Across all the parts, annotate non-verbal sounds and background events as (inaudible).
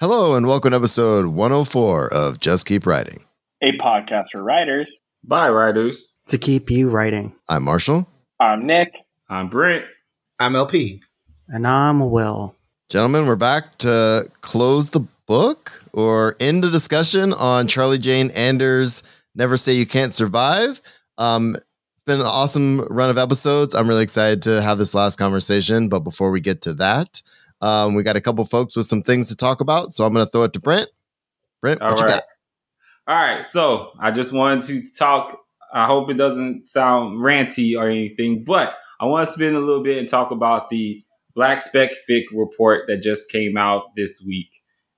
Hello and welcome to episode 104 of Just Keep Writing. a podcast for writers. Bye, writers. to keep you writing. I'm Marshall. I'm Nick. I'm Brent. I'm LP. And I'm Will. Gentlemen, we're back to close the book or end the discussion on Charlie Jane Anders' Never Say You Can't Survive. Um, it's been an awesome run of episodes. I'm really excited to have this last conversation. But before we get to that, um, we got a couple folks with some things to talk about. So I'm going to throw it to Brent. Brent, All what you right. got? All right. So I just wanted to talk. I hope it doesn't sound ranty or anything, but I want to spend a little bit and talk about the Black Spec Fic report that just came out this week.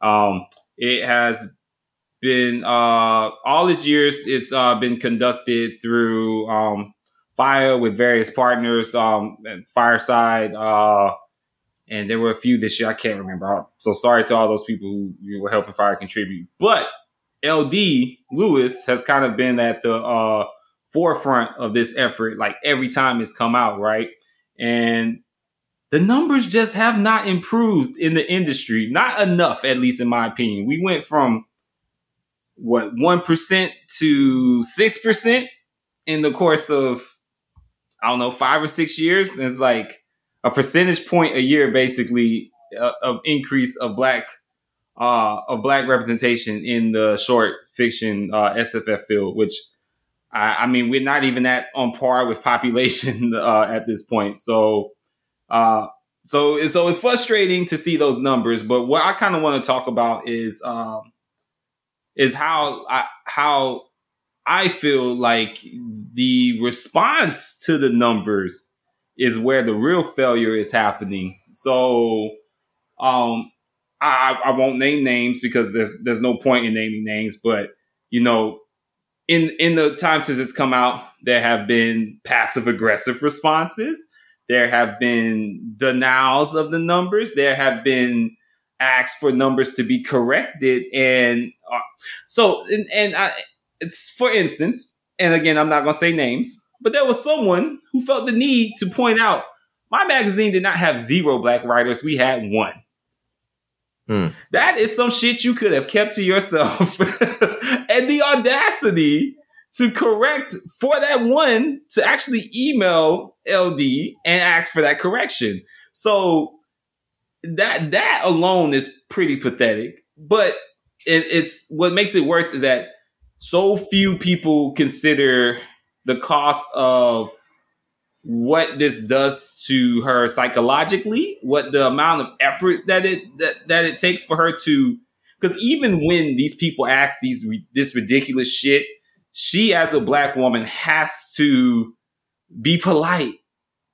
Um, it has been uh, all these years. It's uh, been conducted through um, FIYAH with various partners, um, Fireside, uh, and there were a few this year. I can't remember. So sorry to all those people who you were helping FIYAH contribute. But LD Lewis has kind of been at the uh, forefront of this effort, like every time it's come out, right? And the numbers just have not improved in the industry, not enough, at least in my opinion. We went from what one percent to six percent in the course of I don't know five or six years. And it's like a percentage point a year, basically, uh, of increase of black uh, of black representation in the short fiction uh, SFF field, which I, I mean we're not even that on par with population (laughs) uh, at this point. So, uh, so so it's frustrating to see those numbers. But what I kind of want to talk about is um, is how I how I feel like the response to the numbers is where the real failure is happening. So, um, I, I won't name names because there's there's no point in naming names, but you know, in in the time since it's come out, there have been passive aggressive responses. There have been denials of the numbers. There have been asks for numbers to be corrected, and uh, so and, and I, it's for instance, and again, I'm not going to say names, but there was someone who felt the need to point out my magazine did not have zero black writers. We had one. Hmm. That is some shit you could have kept to yourself. (laughs) and the audacity to correct for that one to actually email LD and ask for that correction. So that that alone is pretty pathetic. But it, it's what makes it worse is that so few people consider the cost of what this does to her psychologically, what the amount of effort that it that, that it takes for her to because even when these people ask these this ridiculous shit, she as a black woman has to be polite,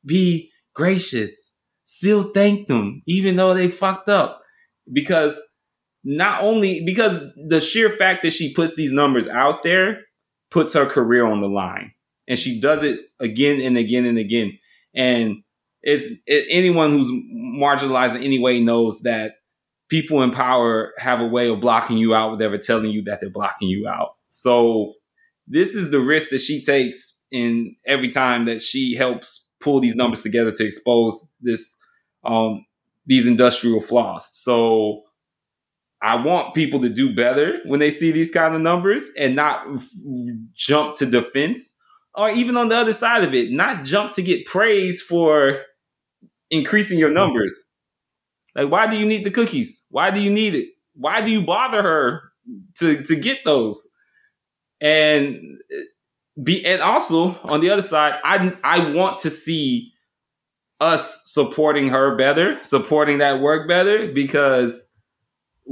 be gracious, still thank them even though they fucked up. Because not only because the sheer fact that she puts these numbers out there puts her career on the line and she does it again and again and again. And it's it, anyone who's marginalized in any way knows that people in power have a way of blocking you out without ever telling you that they're blocking you out. So this is the risk that she takes in every time that she helps pull these numbers together to expose this um these industrial flaws. So I want people to do better when they see these kind of numbers and not jump to defense or even on the other side of it, not jump to get praise for increasing your numbers. Like, why do you need the cookies? Why do you need it? Why do you bother her to, to get those? And be, and also on the other side, I, I want to see us supporting her better, supporting that work better because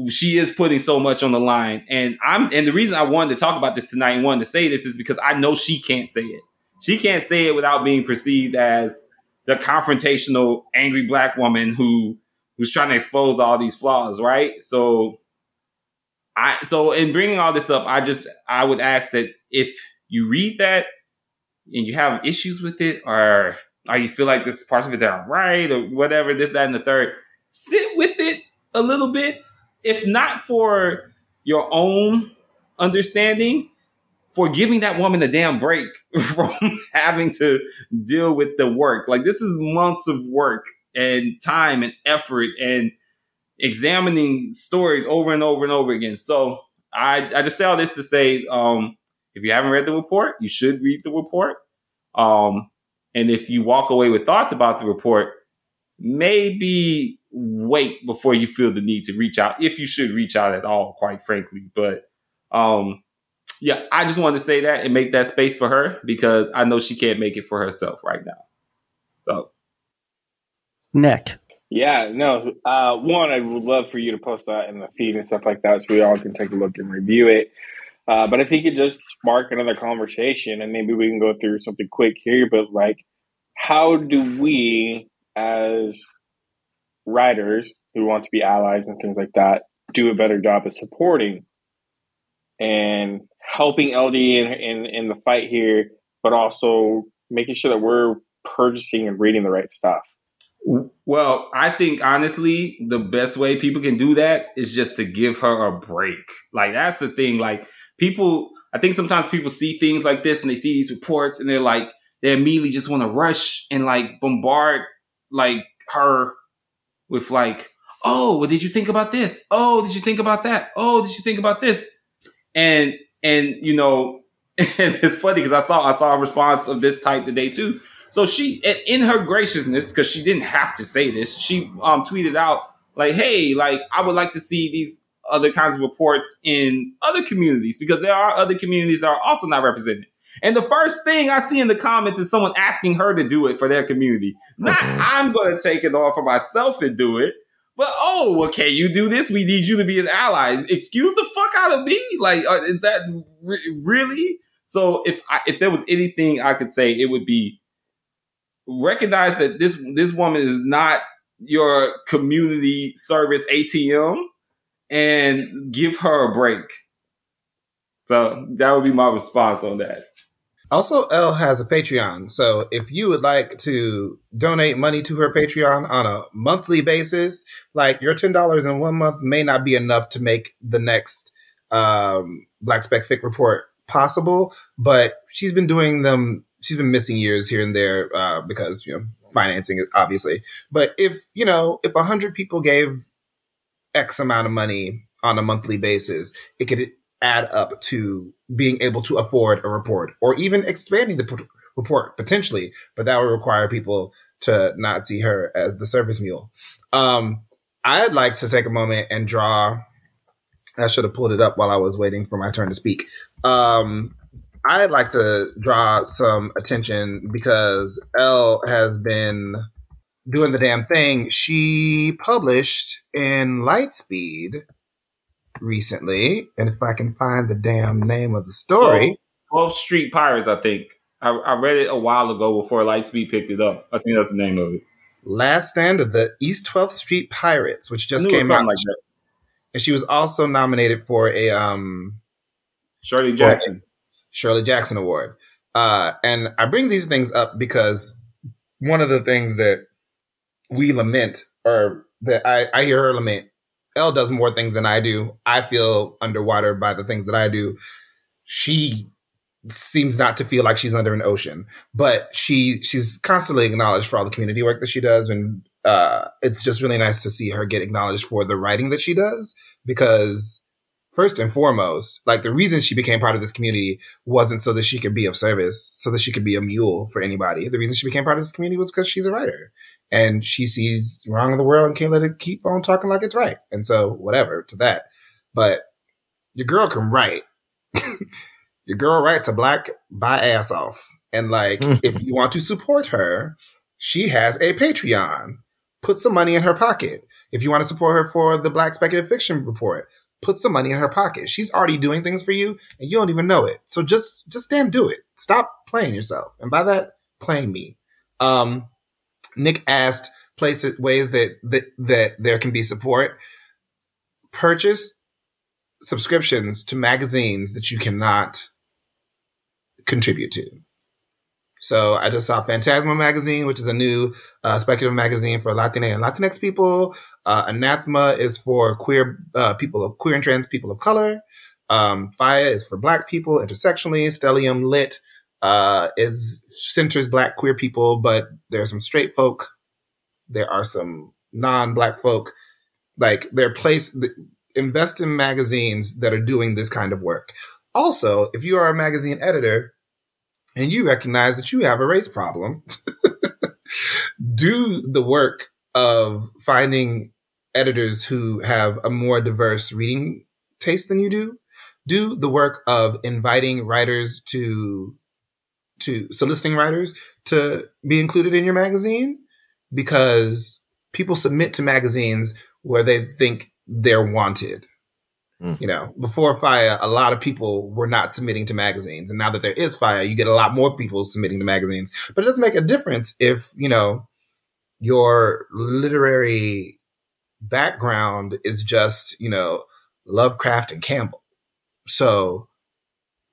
she is putting so much on the line. And I'm and the reason I wanted to talk about this tonight and wanted to say this is because I know she can't say it. She can't say it without being perceived as the confrontational, angry black woman who who's trying to expose all these flaws, right? So I so in bringing all this up, I just I would ask that if you read that and you have issues with it, or or you feel like this parts of it that are right, or whatever, this, that, and the third, sit with it a little bit if not for your own understanding, for giving that woman a damn break (laughs) from having to deal with the work. Like this is months of work and time and effort and examining stories over and over and over again. So I, I just say all this to say, um, if you haven't read the report, you should read the report. Um, and if you walk away with thoughts about the report, maybe wait before you feel the need to reach out, if you should reach out at all, quite frankly. But um, yeah, I just wanted to say that and make that space for her because I know she can't make it for herself right now. So, Nick. Yeah, no. Uh, one, I would love for you to post that in the feed and stuff like that, so we all can take a look and review it. Uh, but I think it just spark another conversation, and maybe we can go through something quick here. But like, how do we, as writers who want to be allies and things like that, do a better job of supporting and helping LD in, in, in the fight here, but also making sure that we're purchasing and reading the right stuff? Well, I think honestly, the best way people can do that is just to give her a break. Like that's the thing. Like people, I think sometimes people see things like this and they see these reports and they're like, they immediately just want to rush and like bombard like her with like, oh, what did you think about this? Oh, did you think about that? Oh, did you think about this? And and you know, (laughs) and it's funny because I saw I saw a response of this type today too. So she, in her graciousness, because she didn't have to say this, she um, tweeted out like, "Hey, like I would like to see these other kinds of reports in other communities because there are other communities that are also not represented." And the first thing I see in the comments is someone asking her to do it for their community. Not I'm going to take it on for myself and do it. But oh, well, can you do this? We need you to be an ally. Excuse the fuck out of me. Like, uh, is that re- really? So if I, if there was anything I could say, it would be recognize that this this woman is not your community service ATM and give her a break. So that would be my response on that. Also, Elle has a Patreon. So if you would like to donate money to her Patreon on a monthly basis, like your $10 in one month may not be enough to make the next um, Black Spec Fic report possible, but she's been doing them she's been missing years here and there uh, because you know financing obviously. But if you know if a hundred people gave X amount of money on a monthly basis, it could add up to being able to afford a report or even expanding the p- report potentially. But that would require people to not see her as the service mule. Um, I'd like to take a moment and draw. I should have pulled it up while I was waiting for my turn to speak. Um, I'd like to draw some attention because Elle has been doing the damn thing. She published in Lightspeed recently, and if I can find the damn name of the story, 12th Street Pirates, I think. I, I, read it a while ago before Lightspeed picked it up. I think that's the name of it. Last Stand of the East 12th Street Pirates, which just came out. Like and she was also nominated for a um Shirley Jackson. Shirley Jackson Award. Uh, and I bring these things up because one of the things that we lament, or that I, I hear her lament, Elle does more things than I do. I feel underwater by the things that I do. She seems not to feel like she's under an ocean, but she she's constantly acknowledged for all the community work that she does, and uh, it's just really nice to see her get acknowledged for the writing that she does because first and foremost, like the reason she became part of this community wasn't so that she could be of service, so that she could be a mule for anybody. The reason she became part of this community was because she's a writer and she sees wrong in the world and can't let it keep on talking like it's right. And so, whatever to that. But your girl can write. (laughs) your girl writes a black by ass off. And like, if you want to support her, she has a Patreon. Put some money in her pocket. If you want to support her for the Black Speculative Fiction Report, put some money in her pocket. She's already doing things for you and you don't even know it. So just just damn do it. Stop playing yourself. And by that, playing me. Um Nick asked places ways that that that there can be support. Purchase subscriptions to magazines that you cannot contribute to. So I just saw Phantasma magazine, which is a new uh, speculative magazine for Latina and Latinx people. Uh, Anathema is for queer uh, people of queer and trans people of color. Um, is for black people intersectionally. Stellium Lit uh, is centers black queer people, but there's some straight folk. There are some non-black folk Like their place, invest in magazines that are doing this kind of work. Also, if you are a magazine editor and you recognize that you have a race problem, (laughs) do the work of finding editors who have a more diverse reading taste than you do. Do the work of inviting writers to to soliciting writers to be included in your magazine because people submit to magazines where they think they're wanted. Mm. You know, before FIYAH, a lot of people were not submitting to magazines. And now that there is FIYAH, you get a lot more people submitting to magazines. But it doesn't make a difference if, you know, your literary background is just, you know, Lovecraft and Campbell. So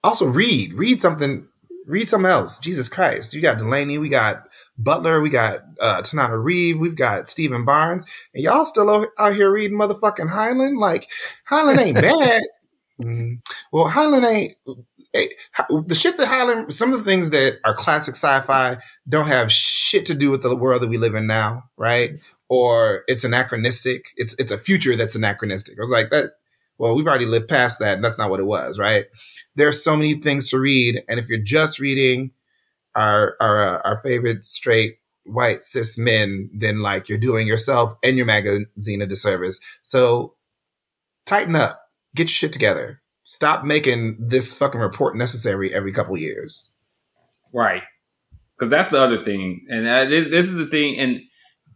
also read, read something, read something else. Jesus Christ. You got Delany, we got Butler, we got uh, Tananarive, we've got Stephen Barnes, and y'all still out here reading motherfucking Heinlein. Like Heinlein ain't (laughs) bad. mm. Well, Heinlein ain't. Hey, the shit that Heinlein, some of the things that are classic sci-fi don't have shit to do with the world that we live in now, right? Or it's anachronistic. It's it's a future that's anachronistic. I was like that. Well, we've already lived past that, and that's not what it was, right? There's so many things to read, and if you're just reading our our uh, our favorite straight white cis men, then like you're doing yourself and your magazine a disservice. So tighten up, get your shit together. Stop making this fucking report necessary every couple years. Right, because that's the other thing, and uh, this, this is the thing, and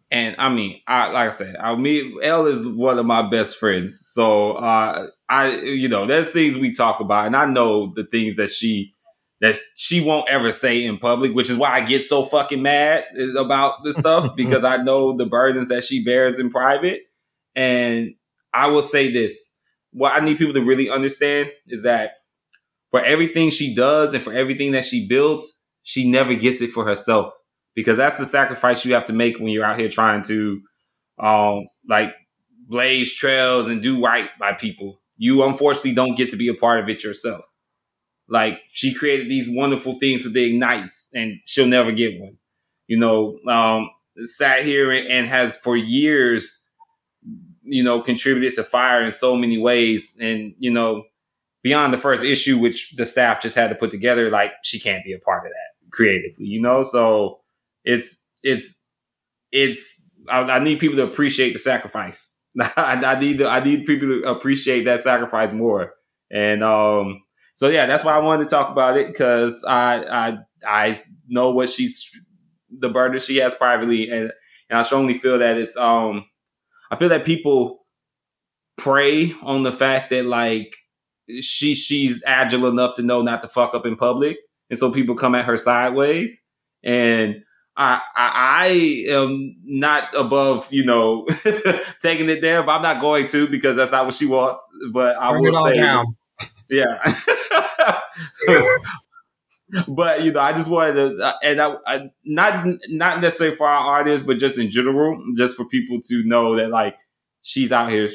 and I mean, I like I said, I mean, L is one of my best friends, so uh, I you know, there's things we talk about, and I know the things that she that she won't ever say in public, which is why I get so fucking mad about this stuff (laughs) because I know the burdens that she bears in private. And I will say this what I need people to really understand is that for everything she does and for everything that she builds, she never gets it for herself because that's the sacrifice you have to make when you're out here trying to, um, like blaze trails and do right by people. You unfortunately don't get to be a part of it yourself. Like she created these wonderful things with the Ignytes, and she'll never get one. You know, um, sat here and has for years, you know, contributed to FIYAH in so many ways, and you know, beyond the first issue, which the staff just had to put together, like she can't be a part of that creatively, you know. So it's it's it's I, I need people to appreciate the sacrifice. (laughs) I, I, need to, I need people to appreciate that sacrifice more. And um, so yeah, that's why I wanted to talk about it because I I I know what she's the burden she has privately, and and I strongly feel that it's um I feel that people prey on the fact that like she she's agile enough to know not to fuck up in public, and so people come at her sideways, and I I, I am not above you know (laughs) taking it there, but I'm not going to because that's not what she wants. But I Bring will say. Down yeah. (laughs) but you know, I just wanted to, uh, and I, I, not not necessarily for our audience, but just in general, just for people to know that like she's out here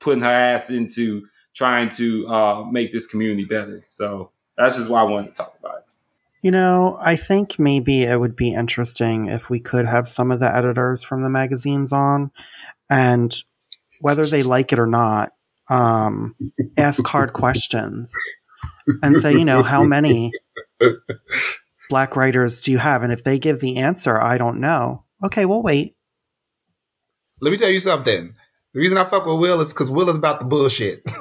putting her ass into trying to uh, make this community better. So that's just why I wanted to talk about it. You know, I think maybe it would be interesting if we could have some of the editors from the magazines on, and whether they like it or not, um, ask hard (laughs) questions and say, you know, how many black writers do you have? And if they give the answer, I don't know. Okay, we'll wait. Let me tell you something. The reason I fuck with Will is because Will is about the bullshit. (laughs)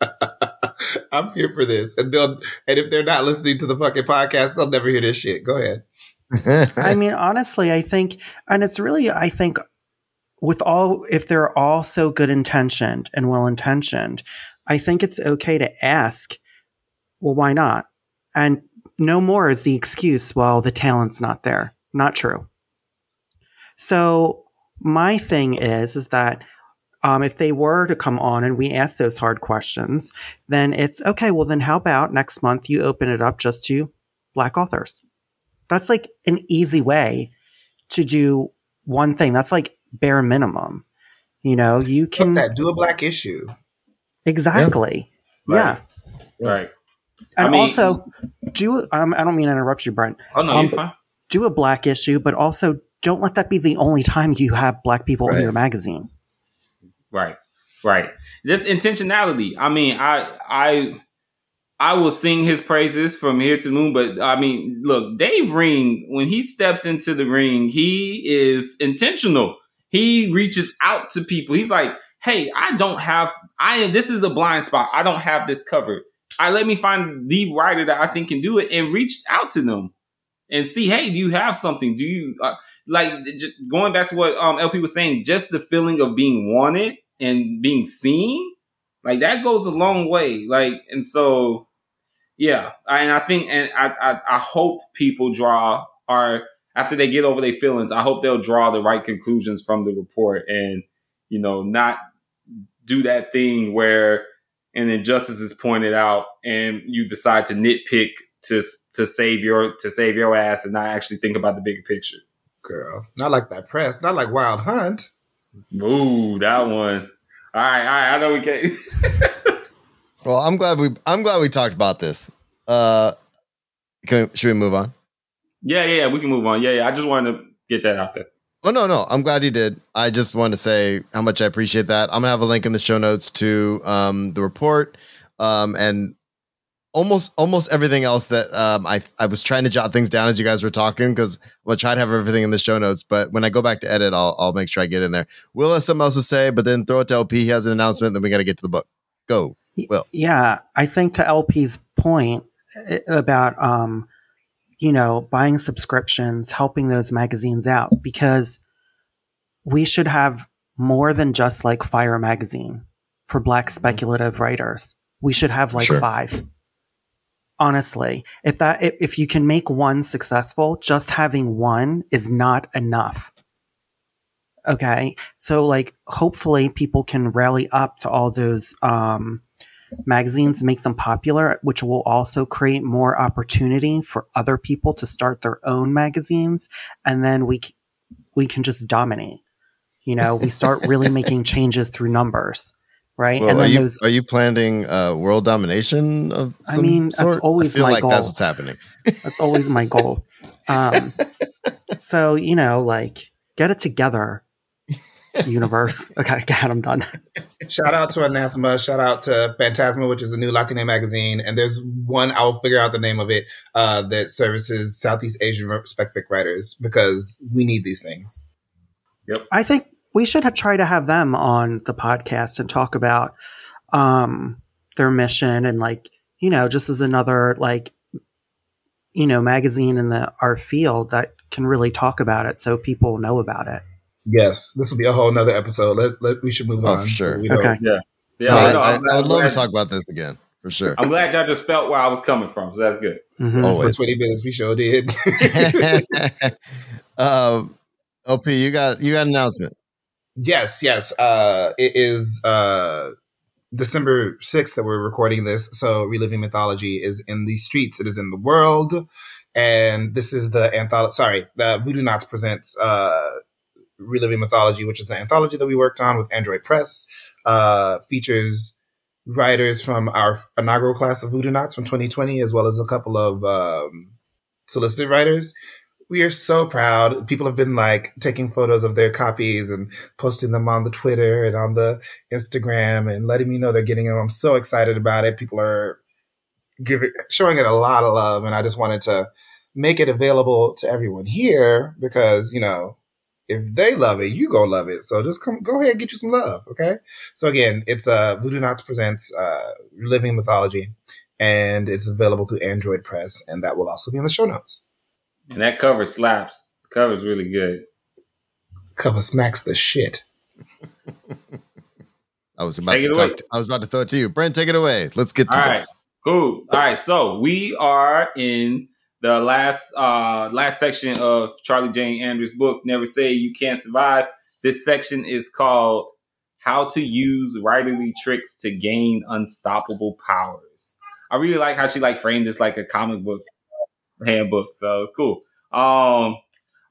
(laughs) (laughs) I'm here for this, and they'll and if they're not listening to the fucking podcast, they'll never hear this shit. Go ahead. (laughs) I mean, honestly, I think, and it's really, I think, with all if they're all so good intentioned and well intentioned, I think it's okay to ask, well, why not? And no more is the excuse, well, the talent's not there. Not true. So my thing is, is that um, if they were to come on and we ask those hard questions, then it's okay. Well, then how about next month you open it up just to black authors? That's like an easy way to do one thing. That's like bare minimum. You know, you can that do a black issue. Exactly. Yeah. Yeah. Right. And I mean, also do um, I don't mean to interrupt you, Brent. Oh no, um, you're fine. Do a black issue, but also don't let that be the only time you have black people in your magazine. Right. Right. Just intentionality. I mean, I I I will sing his praises from here to the moon, but I mean, look, Dave Ring, when he steps into the ring, he is intentional. He reaches out to people. He's like, "Hey, I don't have I this is a blind spot. I don't have this covered. I let me find the writer that I think can do it and reached out to them and see, hey, do you have something? Do you uh, like going back to what um LP was saying, just the feeling of being wanted and being seen, like that goes a long way. Like, and so, yeah, I, and I think, and I, I, I hope people draw are after they get over their feelings. I hope they'll draw the right conclusions from the report, and you know, not do that thing where an injustice is pointed out and you decide to nitpick to to save your to save your ass and not actually think about the bigger picture. Girl, not like that press, not like Wild Hunt. Ooh, that one. All right, all right. I know we can't. (laughs) Well, I'm glad we I'm glad we talked about this. Uh, can should we move on? yeah, yeah, we can move on. Yeah, yeah. I just wanted to get that out there. Oh no, no, I'm glad you did. I just want to say how much I appreciate that. I'm gonna have a link in the show notes to um, the report um, and almost almost everything else that um, I I was trying to jot things down as you guys were talking because I'm gonna try to have everything in the show notes. But when I go back to edit, I'll I'll make sure I get in there. Will has something else to say, but then throw it to LP. He has an announcement. Then we got to get to the book. Go. Will. Yeah, I think to LP's point eh, about um, you know, buying subscriptions, helping those magazines out because we should have more than just like FIYAH magazine for black speculative writers. We should have like Sure. five. Honestly, if that if, if you can make one successful, just having one is not enough. Okay? So like hopefully people can rally up to all those um magazines, make them popular, which will also create more opportunity for other people to start their own magazines, and then we c- we can just dominate. You know, we start really (laughs) making changes through numbers, right? Well, and are you those are you planning uh, world domination of I some mean, that's sort? always I feel my like that's goal. what's happening. that's always my goal. Um, so you know, like get it together, universe. (laughs) Okay, God, I'm done. Shout out to Anathema. Shout out to Phantasma, which is a new Latin name magazine. And there's one, I'll figure out the name of it, uh, that services Southeast Asian specific writers because we need these things. Yep. I think we should have, try to have them on the podcast and talk about um, their mission and like you know just as another like you know magazine in the our field that can really talk about it so people know about it. Yes, this will be a whole nother episode. Let, let we should move Oh, on. for sure. we don't- Okay. Yeah, So I, no, I, I'm I would love to talk about this again for sure. I'm glad y'all just felt where I was coming from, so that's good. Mhm. For Always. 20 minutes, we sure did. (laughs) (laughs) um, LP, you got you got an announcement. Yes, yes. Uh, it is uh, December 6th that we're recording this. So, Reliving Mythology is in the streets, it is in the world. And this is the anthology, sorry, the Voodoonauts presents uh, Reliving Mythology, which is the anthology that we worked on with Android Press. Uh, features writers from our inaugural class of Voodoonauts from 2020, as well as a couple of um, solicited writers. We are so proud. People have been like taking photos of their copies and posting them on the Twitter and on the Instagram and letting me know they're getting them. I'm so excited about it. People are giving showing it a lot of love, and I just wanted to make it available to everyone here because you know if they love it, you go love it. So just come, go ahead, and get you some love, okay? So again, it's uh, Voodoonauts presents uh, Living Mythology, and it's available through Android Press, and that will also be in the show notes. And that cover slaps. The cover's really good. Cover smacks the shit. I was about Take to it talk. away. To, I was about to throw it to you, Brent. Take it away. Let's get to All this. Cool. All right. So we are in the last uh last section of Charlie Jane Anders' book, Never Say You Can't Survive. This section is called How to Use Writerly Tricks to Gain Unstoppable Powers. I really like how she like framed this like a comic book handbook. So it's cool. Um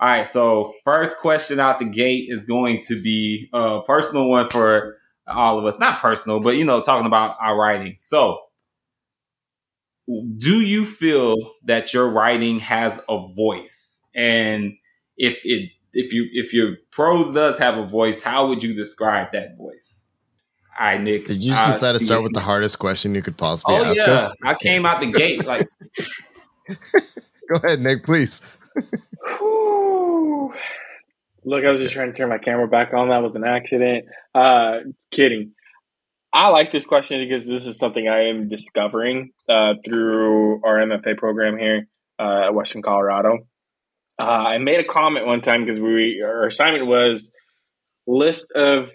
all right, so first question out the gate is going to be a personal one for all of us. Not personal, but you know, talking about our writing. So, do you feel that your writing has a voice? And if it if you if your prose does have a voice, how would you describe that voice? All right, Nick. Did you just uh, decide to start with the hardest question you could possibly Oh ask yeah, us? I came out the gate like (laughs) Go ahead, Nick, please. Look, I was just trying to turn my camera back on. That was an accident. Uh, kidding. I like this question because this is something I am discovering uh, through our MFA program here uh, at Western Colorado. Uh, I made a comment one time because we our assignment was list of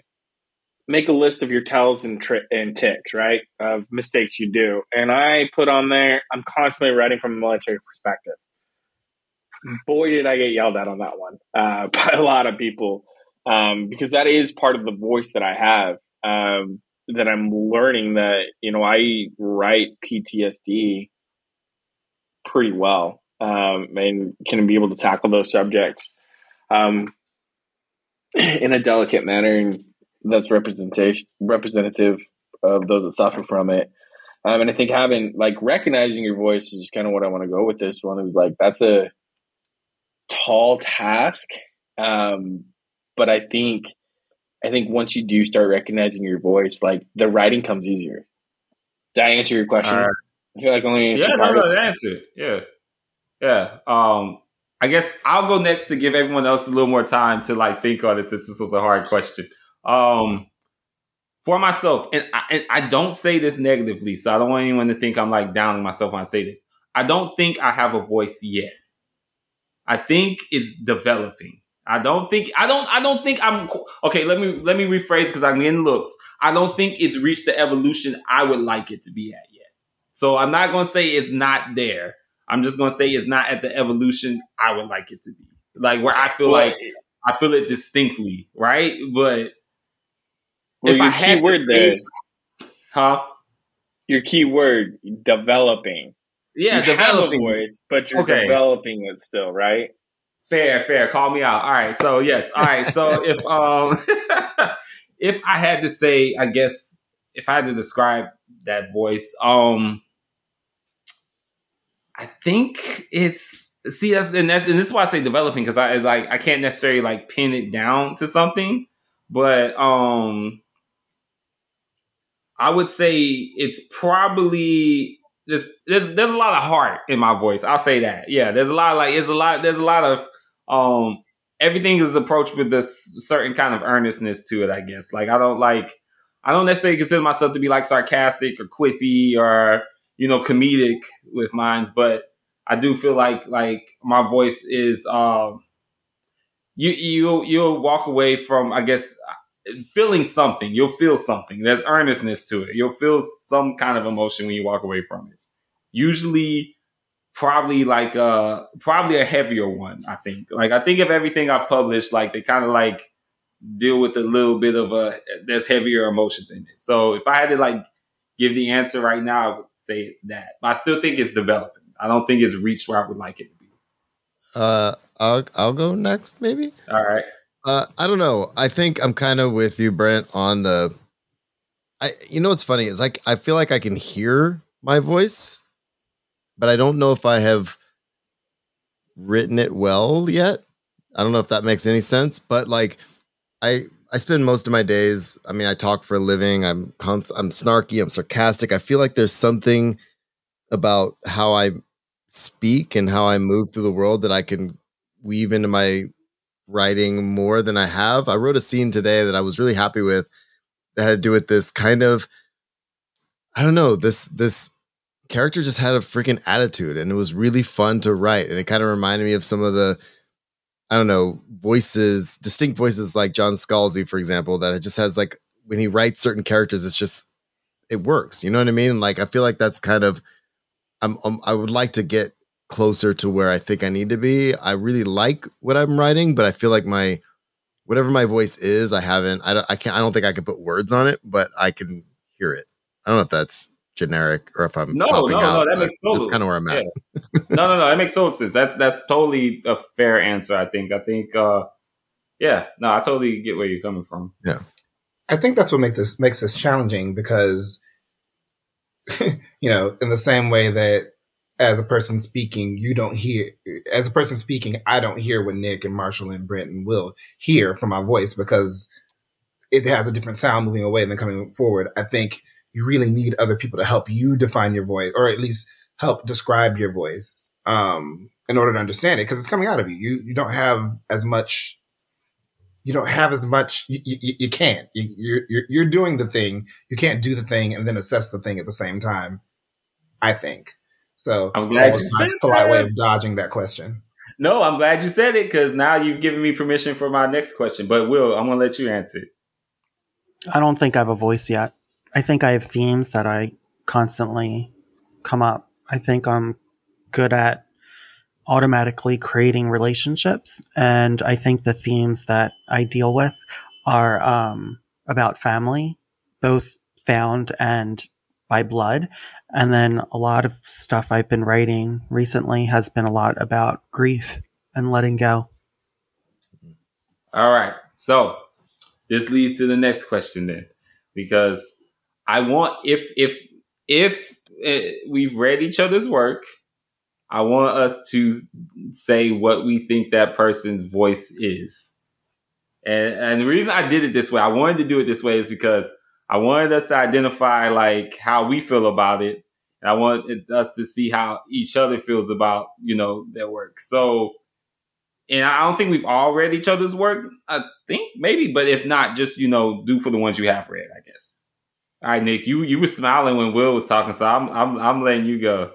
make a list of your tells and tri- and ticks, right? Of mistakes you do, and I put on there. I'm constantly writing from a military perspective boy, did I get yelled at on that one uh, (laughs) by a lot of people um, because that is part of the voice that I have. Um, that I'm learning that you know I write PTSD pretty well um, and can be able to tackle those subjects um, (clears throat) in a delicate manner and that's representation representative of those that suffer from it. Um, and I think having like recognizing your voice is kind of what I want to go with this one. Is like that's a tall task, um, but I think I think once you do start recognizing your voice, like the writing comes easier. Did I answer your question? I feel like only yeah, no, no, it. Yeah, yeah. Um, I guess I'll go next to give everyone else a little more time to like think on it since this was a hard question. Um, for myself, and I, and I don't say this negatively, so I don't want anyone to think I'm like downing myself when I say this. I don't think I have a voice yet. I think it's developing. I don't think I don't I don't think I'm okay. Let me let me rephrase because I'm getting looks. I don't think it's reached the evolution I would like it to be at yet. So I'm not going to say it's not there. I'm just going to say it's not at the evolution I would like it to be. Like where I feel like I feel it distinctly, right? But well, if your I had key to word there, huh? your key word, developing. Yeah, you developing. voice, but you're Okay. developing it still, right? Fair, fair. Call me out. All right. So yes. All right. So (laughs) if um (laughs) if I had to say, I guess if I had to describe that voice, um I think it's see that's and, that, and this is why I say developing because I it's like I can't necessarily like pin it down to something, but um I would say it's probably there's there's there's a lot of heart in my voice. I'll say that. Yeah, there's a lot of like it's a lot there's a lot of um everything is approached with this certain kind of earnestness to it, I guess. Like I don't like I don't necessarily consider myself to be like sarcastic or quippy or you know comedic with mines, but I do feel like like my voice is um you you you'll walk away from I guess feeling something. You'll feel something. There's earnestness to it. You'll feel some kind of emotion when you walk away from it. Usually, probably like uh probably a heavier one. I think. Like I think of everything I've published, like they kind of like deal with a little bit of a there's heavier emotions in it. So if I had to like give the answer right now, I would say it's that. But I still think it's developing. I don't think it's reached where I would like it to be. Uh, I'll I'll go next, maybe. All right. Uh, I don't know. I think I'm kind of with you, Brent, on the. I you know what's funny is like I feel like I can hear my voice, but I don't know if I have written it well yet. I don't know if that makes any sense, but like I I spend most of my days. I mean, I talk for a living. I'm const- I'm snarky. I'm sarcastic. I feel like there's something about how I speak and how I move through the world that I can weave into my writing more than I have. I wrote a scene today that I was really happy with that had to do with this kind of I don't know, this this character just had a freaking attitude and it was really fun to write and it kind of reminded me of some of the I don't know, voices, distinct voices like John Scalzi for example that it just has like when he writes certain characters it's just it works. You know what I mean? Like I feel like that's kind of I'm, I'm I would like to get closer to where I think I need to be. I really like what I'm writing, but I feel like my whatever my voice is, I haven't. I don't. I can't. I don't think I can put words on it, but I can hear it. I don't know if that's generic or if I'm No, popping no, no, out, that makes total- That's kind of where I'm at. no, no, no. That makes total sense. That's that's totally a fair answer. I think. I think. uh Yeah. No, I totally get where you're coming from. Yeah. I think that's what makes this makes this challenging because, (laughs) you know, in the same way that as a person speaking, you don't hear, as a person speaking, I don't hear what Nick and Marshall and Brent and Will hear from my voice because it has a different sound moving away than coming forward. I think you really need other people to help you define your voice or at least help describe your voice um, in order to understand it because it's coming out of you. You you don't have as much. You don't have as much. You, you, you can't. You, you're you're doing the thing. You can't do the thing and then assess the thing at the same time. I think so. I'm glad that you was my said polite way of dodging that question. No, I'm glad you said it because now you've given me permission for my next question. But Will, I'm gonna let you answer it. I don't think I have a voice yet. I think I have themes that I constantly come up. I think I'm good at automatically creating relationships. And I think the themes that I deal with are um, about family, both found and by blood. And then a lot of stuff I've been writing recently has been a lot about grief and letting go. All right. So this leads to the next question then, because I want if if if uh, we've read each other's work, I want us to say what we think that person's voice is. And and the reason I did it this way, I wanted to do it this way, is because I wanted us to identify like how we feel about it. And I wanted us to see how each other feels about you know their work. So and I don't think we've all read each other's work. I think maybe, but if not, just you know, do for the ones you have read. I guess. All right, Nick, you you were smiling when Will was talking, so I'm I'm I'm letting you go.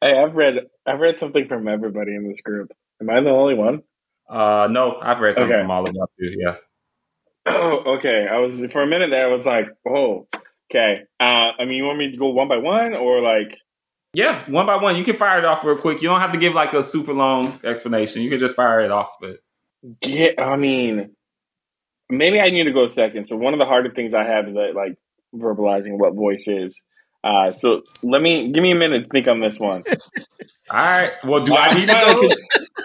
Hey, I've read I've read something from everybody in this group. Am I the only one? Uh, no, I've read something Okay. from all of y'all too. Yeah. Oh, (coughs) okay. I was for a minute there. I was like, oh, okay. Uh, I mean, you want me to go one by one or like? Yeah, one by one. You can fire it off real quick. You don't have to give like a super long explanation. You can just fire it off. But Yeah, I mean, maybe I need to go second. So one of the harder things I have is that, like verbalizing what voice is. Uh, so let me give me a minute to think on this one. (laughs) all right. Well, do I need to go?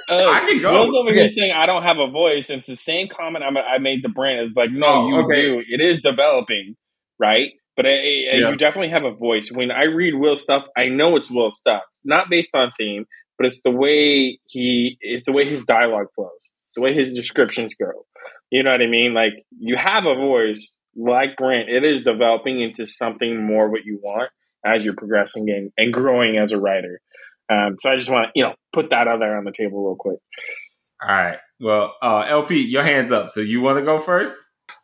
Uh, (laughs) I can go. Will's over here saying I don't have a voice, and it's the same comment I, I made to Brent. It's like, no, Oh, you okay. do. It is developing, right? But I, I, Yeah. you definitely have a voice. When I read Will's stuff, I know it's Will's stuff, not based on theme, but it's the way he, it's the way his dialogue flows, it's the way his descriptions go. You know what I mean? Like you have a voice, like Brent. It is developing into something more what you want as you're progressing and, and growing as a writer. Um, so I just want to, you know, put that out there on the table real quick. All right. Well, uh, LP, your hands up. So you want to go first?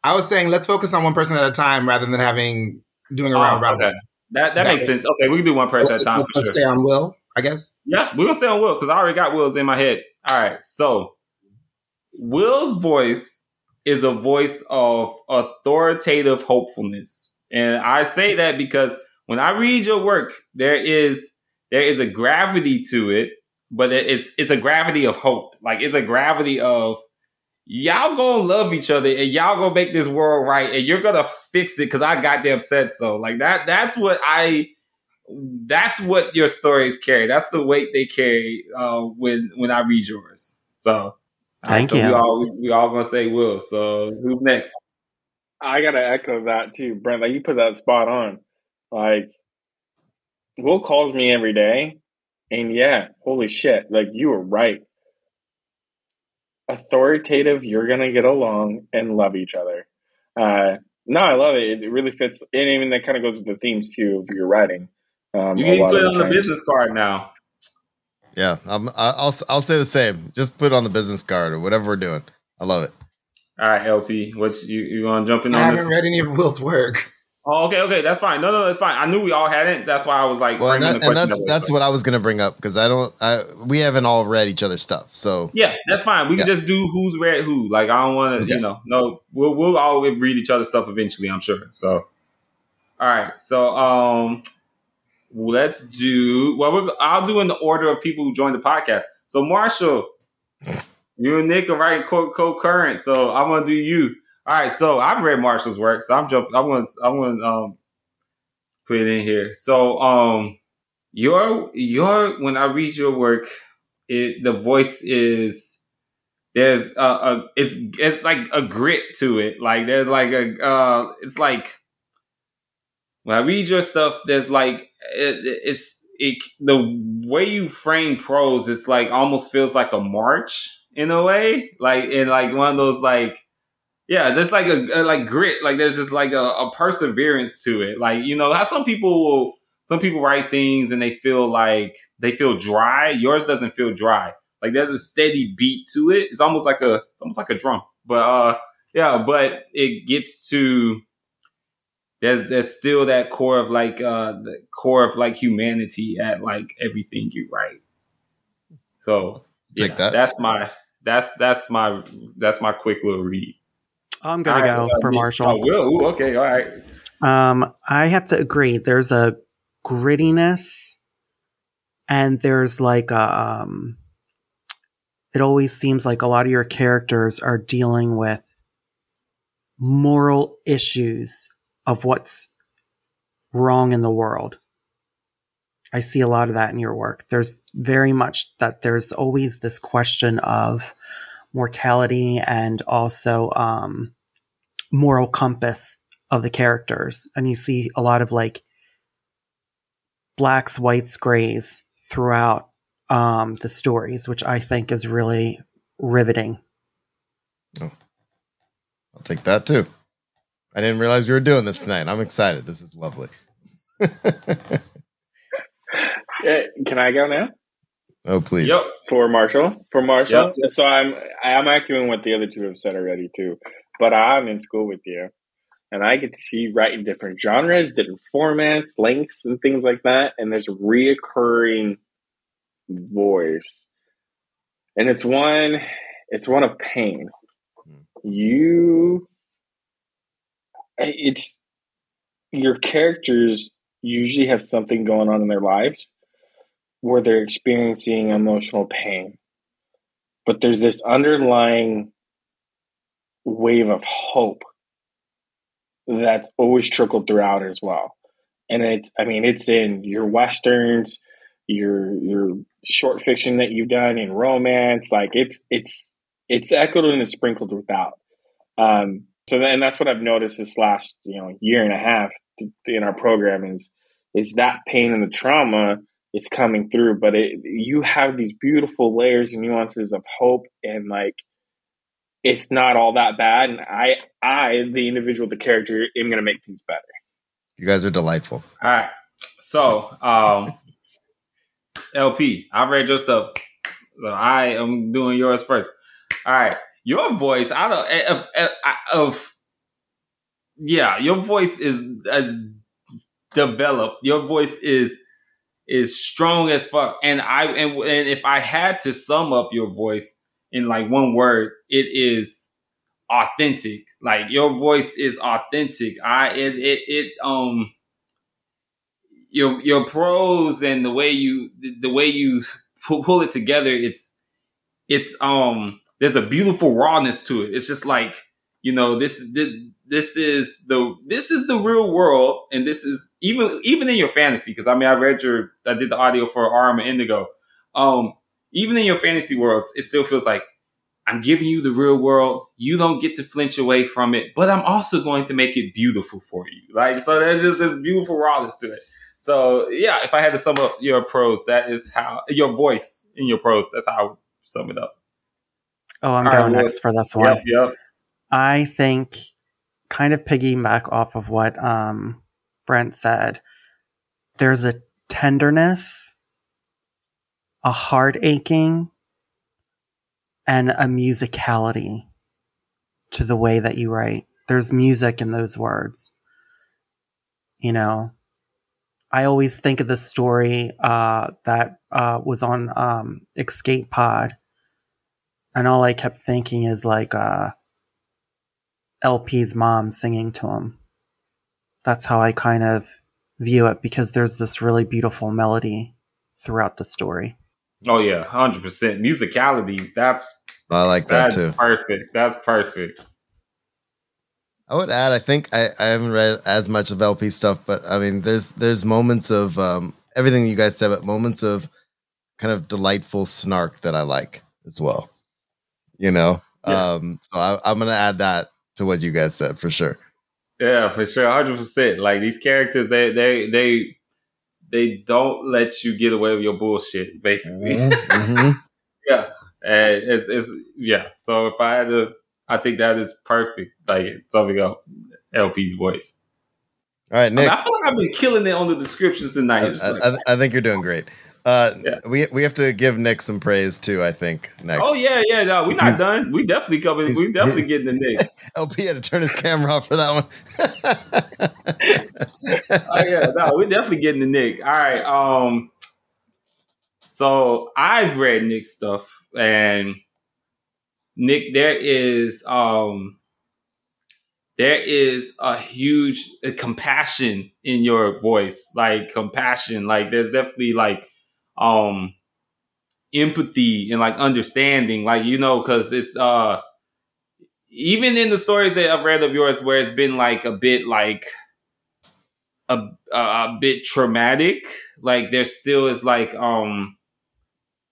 I was saying let's focus on one person at a time rather than having doing a round Oh, robin. okay. That that That- makes sense. Okay, we can do one person at a time Let's for sure. stay on Will, I guess. Yeah, we're gonna stay on Will because I already got Will's in my head. All right, so Will's voice is a voice of authoritative hopefulness, and I say that because when I read your work, there is there is a gravity to it, but it's it's a gravity of hope. Like it's a gravity of y'all gonna love each other and y'all gonna make this world right, and you're gonna fix it because I got goddamn said so. Like that. That's what I that's what your stories carry. That's the weight they carry uh, when when I read yours. So, all right, Thank so you. We all we, we all gonna say Will. So who's next? I gotta echo that too, Brent. Like you put that spot on. Like Will calls me every day, and yeah, holy shit! Like you were right. Authoritative, you're gonna get along and love each other. Uh, no, I love it. It really fits, and even that kind of goes with the themes too of your writing. Um, You can put it on the business card now. Yeah, I'm, I- I'll I'll say the same. Just put it on the business card or whatever we're doing. I love it. All right, LP, what you you gonna jump in I on this? haven't read any of Will's work. Oh, okay, okay, that's fine. No, no, no, it's fine. I knew we all hadn't. That's why I was like, Well, and, that, the and that's that that's what I was gonna bring up because I don't. I we haven't all read each other's stuff, so Yeah, that's fine. We can just do who's read who. Like I don't want to, Okay. you know, no. We'll we'll all read each other's stuff eventually. I'm sure. So, all right. So um, let's do. Well, we're, I'll do in the order of people who joined the podcast. So Marshall, you and Nick are writing co co-current. So I'm gonna do you. All right. So I've read Marshall's work. So I'm jumping. I'm gonna I'm gonna um put it in here. So um, your your when I read your work it the voice is there's a, a it's it's like a grit to it like there's like a uh it's like when i read your stuff there's like it, it's it the way you frame prose, it's like almost feels like a march in a way, like in like one of those like yeah, just like a, a like grit, like there's just like a, a perseverance to it. Like you know how some people will some people write things and they feel like they feel dry. Yours doesn't feel dry. Like there's a steady beat to it. It's almost like a it's almost like a drum. But uh yeah, but it gets to there's there's still that core of like uh the core of like humanity at like everything you write. So Take yeah, that. That's my that's that's my that's my quick little read. I'm gonna All go right, for uh, Marshall. I Will. Ooh, okay, all right. Um, I have to agree. There's a grittiness, and there's like a. Um, it always seems like a lot of your characters are dealing with moral issues of what's wrong in the world. I see a lot of that in your work. There's very much that there's always this question of mortality and also um, moral compass of the characters. And you see a lot of like blacks, whites, grays throughout um, the stories, which I think is really riveting. Oh, I'll take that too. I didn't realize we were doing this tonight. I'm excited. This is lovely. (laughs) Eh, Can I go now? oh, please. Yep. For Marshall, for Marshall. So I'm I'm echoing what the other two have said already too. But I'm in school with you, and I get to see you write in different genres, different formats, lengths, and things like that. And there's a reoccurring voice, and it's one it's one of pain. You, it's your characters usually have something going on in their lives where they're experiencing emotional pain. But there's this underlying wave of hope that's always trickled throughout as well. And it's I mean it's in your westerns, your your short fiction that you've done in romance, like it's it's it's echoed and it's sprinkled throughout. Um so then that's what I've noticed this last, you know, year and a half in our program is is that pain and the trauma it's coming through but it you have these beautiful layers and nuances of hope and like it's not all that bad and i i the individual the character am going to make things better You guys are delightful. All right. So, um, LP, I read your stuff. So I am doing yours first. All right. Your voice, I don't, of, of, of yeah, your voice is as developed. Your voice is, is strong as fuck. And I, and, and if I had to sum up your voice in like one word, it is authentic. Like your voice is authentic. I, it, it, it, um, your your prose and the way you the way you (laughs) pull it together it's it's um there's a beautiful rawness to it it's just like you know this this this is the this is the real world and this is even even in your fantasy because i mean i read your i did the audio for arm and indigo um even in your fantasy worlds it still feels like i'm giving you the real world you don't get to flinch away from it but i'm also going to make it beautiful for you like so there's just this beautiful rawness to it so yeah, if I had to sum up your prose, that is how your voice in your prose. That's how I would sum it up. Oh, I'm All right, going well, next for this one. Yep, yep. I think, kind of piggyback off of what um, Brent said, there's a tenderness, a heart aching, and a musicality to the way that you write. There's music in those words. You know, I always think of the story uh, that uh, was on um, Escape Pod, and all I kept thinking is like uh, LP's mom singing to him. That's how I kind of view it because there's this really beautiful melody throughout the story. Oh yeah, hundred percent musicality. That's I like that that's too. perfect. That's perfect. I would add, I think I, I haven't read as much of LP stuff, but I mean, there's there's moments of um, everything you guys said, but moments of kind of delightful snark that I like as well. You know, Yeah. um, so I, I'm gonna add that to what you guys said for sure. Yeah, for sure, hundred percent. Like these characters, they they they they don't let you get away with your bullshit, basically. hmm (laughs) yeah, and it's, it's yeah. So if I had to, I think that is perfect. Like something up LP's voice. All right, I, mean, Nick. I feel like I've been killing it on the descriptions tonight. I, It's like, I, I think you're doing great. Uh, Yeah. We we have to give Nick some praise too. I think next. oh yeah, yeah. No, we're not done. We definitely coming. We definitely getting the Nick. LP (laughs) had to turn his camera off for that one. (laughs) oh yeah, no, we're definitely getting the Nick. All right. Um. So I've read Nick's stuff, and Nick, there is um, there is a huge uh, compassion in your voice, like compassion. Like there's definitely like um empathy and like understanding, like you know, because it's uh even in the stories that I've read of yours, where it's been like a bit like a, a a bit traumatic. Like there still is like um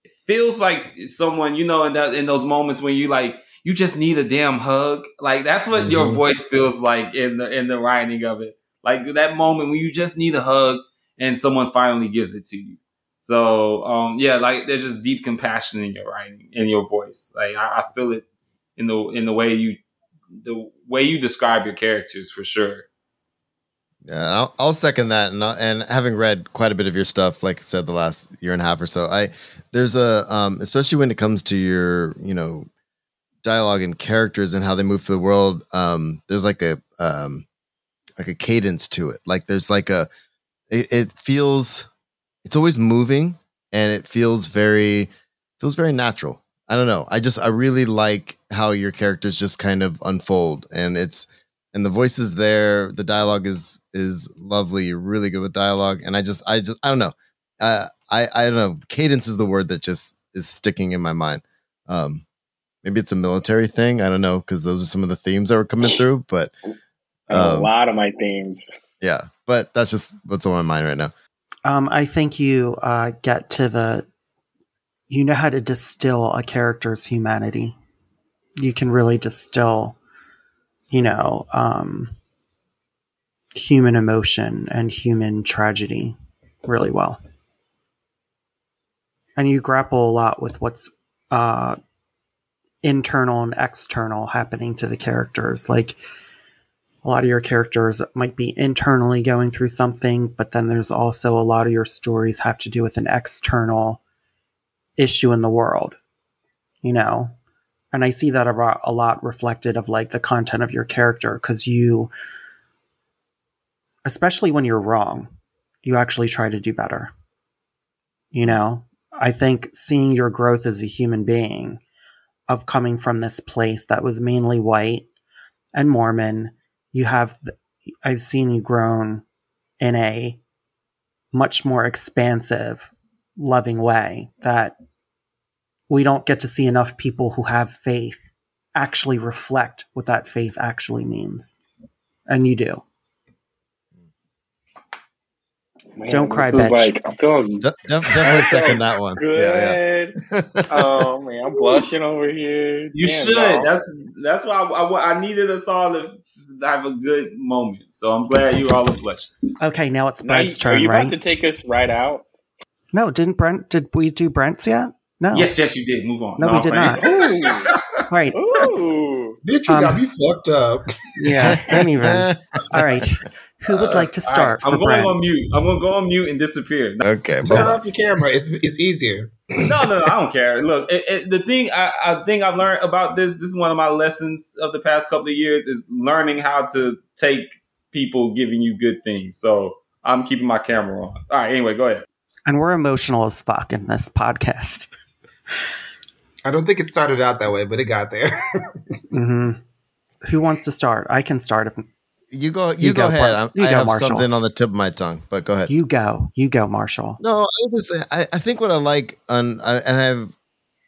it feels like someone, you know, in that in those moments when you like you just need a damn hug. Like that's what your Mhm. voice feels like in the in the writing of it. Like that moment when you just need a hug and someone finally gives it to you. So um yeah, like there's just deep compassion in your writing, in your voice. Like I, I feel it in the in the way you the way you describe your characters for sure. Yeah, I'll, I'll second that. And and having read quite a bit of your stuff, like I said, the last year and a half or so, I there's a um, especially when it comes to your you know dialogue and characters and how they move through the world. Um, there's like a um, like a cadence to it. Like there's like a it, it feels it's always moving and it feels very feels very natural. I don't know. I just I really like how your characters just kind of unfold and it's and the voice is there. The dialogue is is lovely. You're really good with dialogue, and I just I just I don't know. Uh, I I don't know. Cadence is the word that just is sticking in my mind. Um, maybe it's a military thing. I don't know because those are some of the themes that were coming through. But a Um, lot of my themes. yeah, but that's just what's on my mind right now. Um, I think you uh, get to the. You know how to distill a character's humanity. You can really distill, you know, um, human emotion and human tragedy really well. And you grapple a lot with what's uh, internal and external happening to the characters. Like, a lot of your characters might be internally going through something, but then there's also a lot of your stories have to do with an external issue in the world, you know? And I see that a lot, a lot reflected of like the content of your character because you, especially when you're wrong, you actually try to do better. You know, I think seeing your growth as a human being of coming from this place that was mainly white and Mormon you have i've seen you grown in a much more expansive loving way that we don't get to see enough people who have faith actually reflect what that faith actually means. And you do Man, Don't cry, this is bitch. Like, I feel De- def- definitely second that one. good. Yeah, yeah. (laughs) oh man, I'm blushing over here. You Damn, should. dog. That's that's why I, I, I needed us all to have a good moment. So I'm glad you are all are blushing. okay now it's Now you- brent's Are turn you right about to take us right out? no didn't brent did we do brent's yet no Yes, yes, you did. Move on. No, we did playing. Ooh, (laughs) right ooh. Bitch, you Um, got me fucked up. yeah don't (laughs) even all right who would like to Uh, start right, I'm going brent on mute. I'm going to go on mute and disappear. Okay. Turn off your camera. It's it's easier. no, no, I don't care. Look, it, it, the thing I, I think I've learned about this. This is one of my lessons of the past couple of years is learning how to take people giving you good things. So I'm keeping my camera on. All right. Anyway, go ahead. and we're emotional as fuck in this podcast I don't think it started out that way, but it got there. (laughs) hmm Who wants to start? I can start if you go. You, You go, go, ahead. I'm, You I go, have Marshall. something on the tip of my tongue, but go ahead. you go. You go, Marshall. No, I just I, I think what I like on I, and I've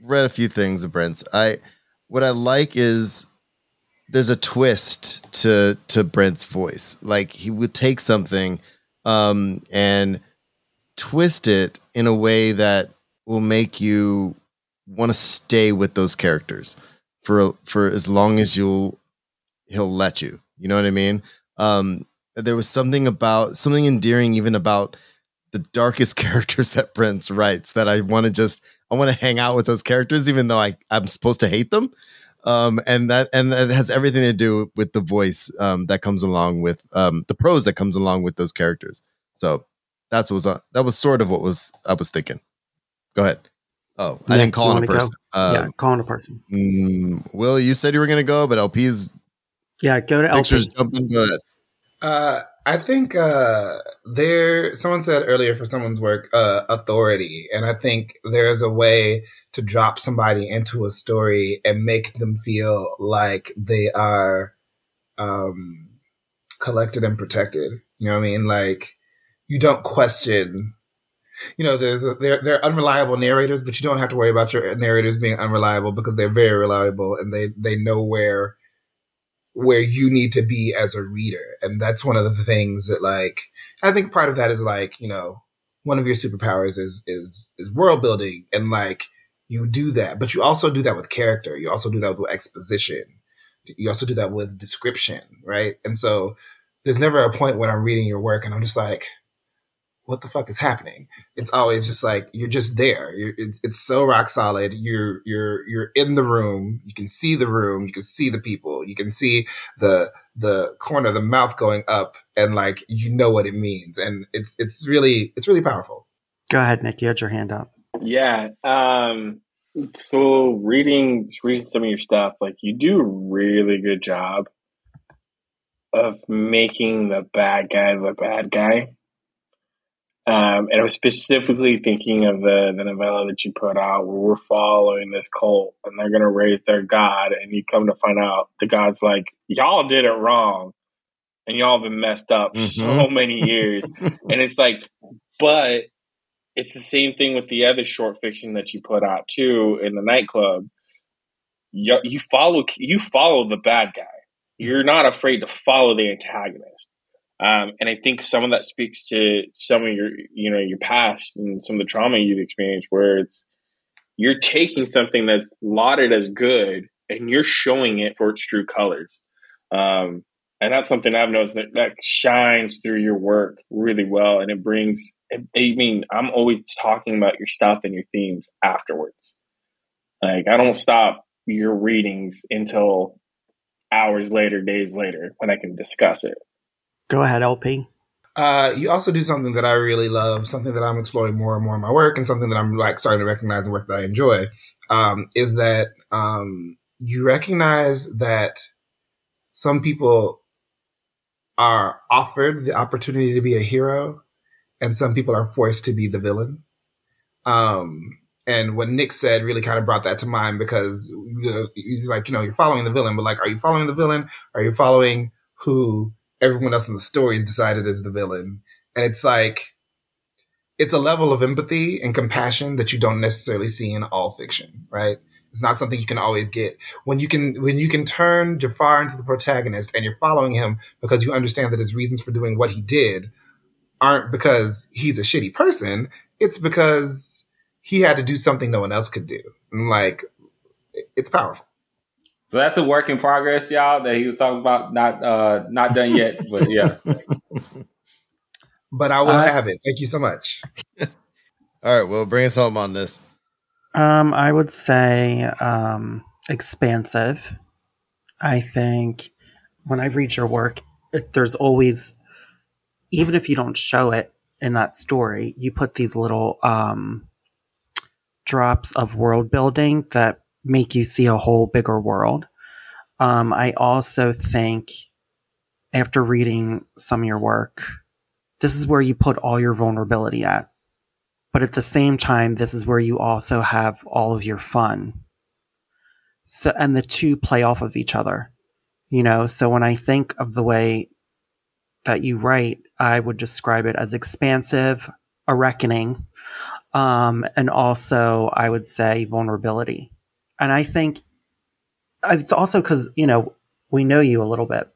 read a few things of Brent's. I what I like is there's a twist to to Brent's voice. Like he would take something um and twist it in a way that will make you want to stay with those characters for for as long as you'll he'll let you. You know what I mean? Um there was something about something endearing even about the darkest (laughs) characters that Brent writes that I want to just I want to hang out with those characters even though I I'm supposed to hate them. Um, and that and that has everything to do with the voice um, that comes along with um, the prose that comes along with those characters. So that's what was uh, that was sort of what was I was thinking. Go ahead. Oh, I didn't call on a person. Uh, yeah, calling a person. mm, Will, you said you were going to go, but LP's Yeah, go to pictures LP. jumping. Go. Uh, I think uh, there. Someone said earlier for someone's work, uh, authority, and I think there's a way to drop somebody into a story and make them feel like they are um, collected and protected. You know what I mean? Like you don't question. You know, there's a, there there are unreliable narrators, but you don't have to worry about your narrators being unreliable because they're very reliable and they they know where where you need to be as a reader. And that's one of the things that like I think part of that is like, you know, one of your superpowers is is is world building and like you do that, but you also do that with character. You also do that with exposition. You also do that with description, right? And so there's never a point when I'm reading your work and I'm just like, what the fuck is happening? It's always just like you're just there. You're, it's it's so rock solid. You're you're you're in the room. You can see the room. You can see the people. You can see the the corner, of the mouth going up, and like you know what it means. And it's it's really it's really powerful. Go ahead, Nick. You had your hand up. Yeah. Um, so reading, reading some of your stuff, like you do a really good job of making the bad guy the bad guy. Um, and I'm specifically thinking of the, the novella that you put out where we're following this cult and they're going to raise their God. And you come to find out the God's like, y'all did it wrong. And y'all have been messed up for so many years. (laughs) and it's like, but it's the same thing with the other short fiction that you put out too in the nightclub. You, you follow you follow the bad guy. You're not afraid to follow the antagonist. Um, and I think some of that speaks to some of your you know your past and some of the trauma you've experienced, where it's you're taking something that's lauded as good and you're showing it for its true colors. Um, and that's something I've noticed that, that shines through your work really well, and it brings. I mean, I'm always talking about your stuff and your themes afterwards. Like I don't stop your readings until hours later, days later, when I can discuss it. Go ahead, LP. Uh, you also do something that I really love, something that I'm exploring more and more in my work, and something that I'm like starting to recognize in work that I enjoy. Um, is that um, you recognize that some people are offered the opportunity to be a hero, and some people are forced to be the villain. Um, and what Nick said really kind of brought that to mind because he's like, you know, you're following the villain, but like, are you following the villain? Are you following who everyone else in the story is decided as the villain? And it's like, it's a level of empathy and compassion that you don't necessarily see in all fiction, right? It's not something you can always get. When you can, when you can turn Jafar into the protagonist and you're following him because you understand that his reasons for doing what he did aren't because he's a shitty person. It's because he had to do something no one else could do. And like, it's powerful. So that's a work in progress, y'all. That he was talking about, not uh, not done yet, but yeah. (laughs) But I will I- have it. Thank you so much. (laughs) All right, well, bring us home on this. Um, I would say um, expansive. I think when I read your work, it, there's always, even if you don't show it in that story, you put these little um, drops of world building that make you see a whole bigger world. Um, I also think after reading some of your work, this is where you put all your vulnerability at. But at the same time this is where you also have all of your fun. So and the two play off of each other you know? So when i think of the way that you write i would describe it as expansive a reckoning um, and also i would say vulnerability and i think uh, it's also because you know we know you a little bit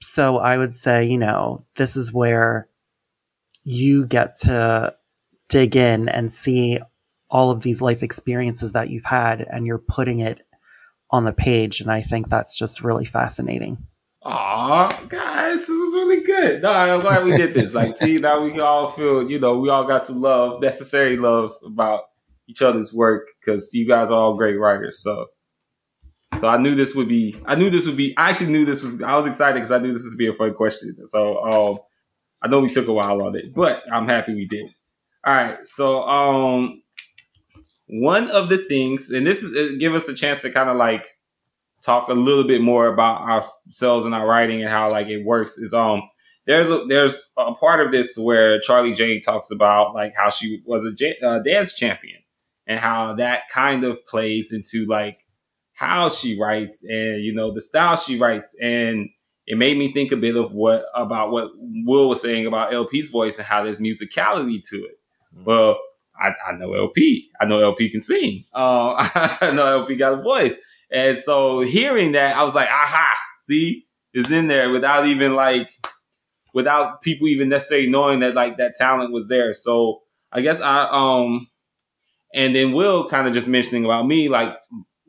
so i would say you know this is where you get to dig in and see all of these life experiences that you've had and you're putting it on the page and i think that's just really fascinating Aw, guys, this is really good. No, I'm glad we did this. Like, see, now we all feel, you know, we all got some love, necessary love about each other's work because you guys are all great writers. So, so I knew this would be, I knew this would be, I actually knew this was, I was excited because I knew this would be a fun question. So, um, I know we took a while on it, but I'm happy we did. All right. So, um, one of the things, and this is give us a chance to kind of like talk a little bit more about ourselves and our writing and how like it works is um there's a, there's a part of this where Charlie Jane talks about like how she was a j- uh, dance champion and how that kind of plays into like how she writes and you know the style she writes and it made me think a bit of what about what Will was saying about LP's voice and how there's musicality to it. Mm-hmm. Well, I, I, know LP. I know LP can sing. Uh, (laughs) I know LP got a voice. And so hearing that, I was like, aha, see, it's in there without even like, without people even necessarily knowing that like that talent was there. So I guess I, um, and then Will kind of just mentioning about me, like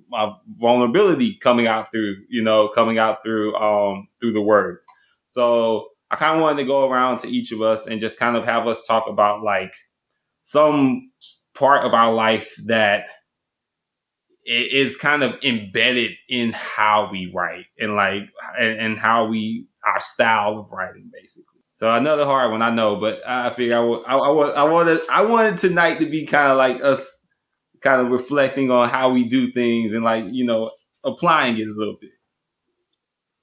my vulnerability coming out through, you know, coming out through, um, through the words. So I kind of wanted to go around to each of us and just kind of have us talk about like some part of our life that is kind of embedded in how we write and like and, and how we our style of writing basically. So another hard one I know, but I figure I, I, I, I wanted I wanted tonight to be kind of like us kind of reflecting on how we do things and like you know applying it a little bit.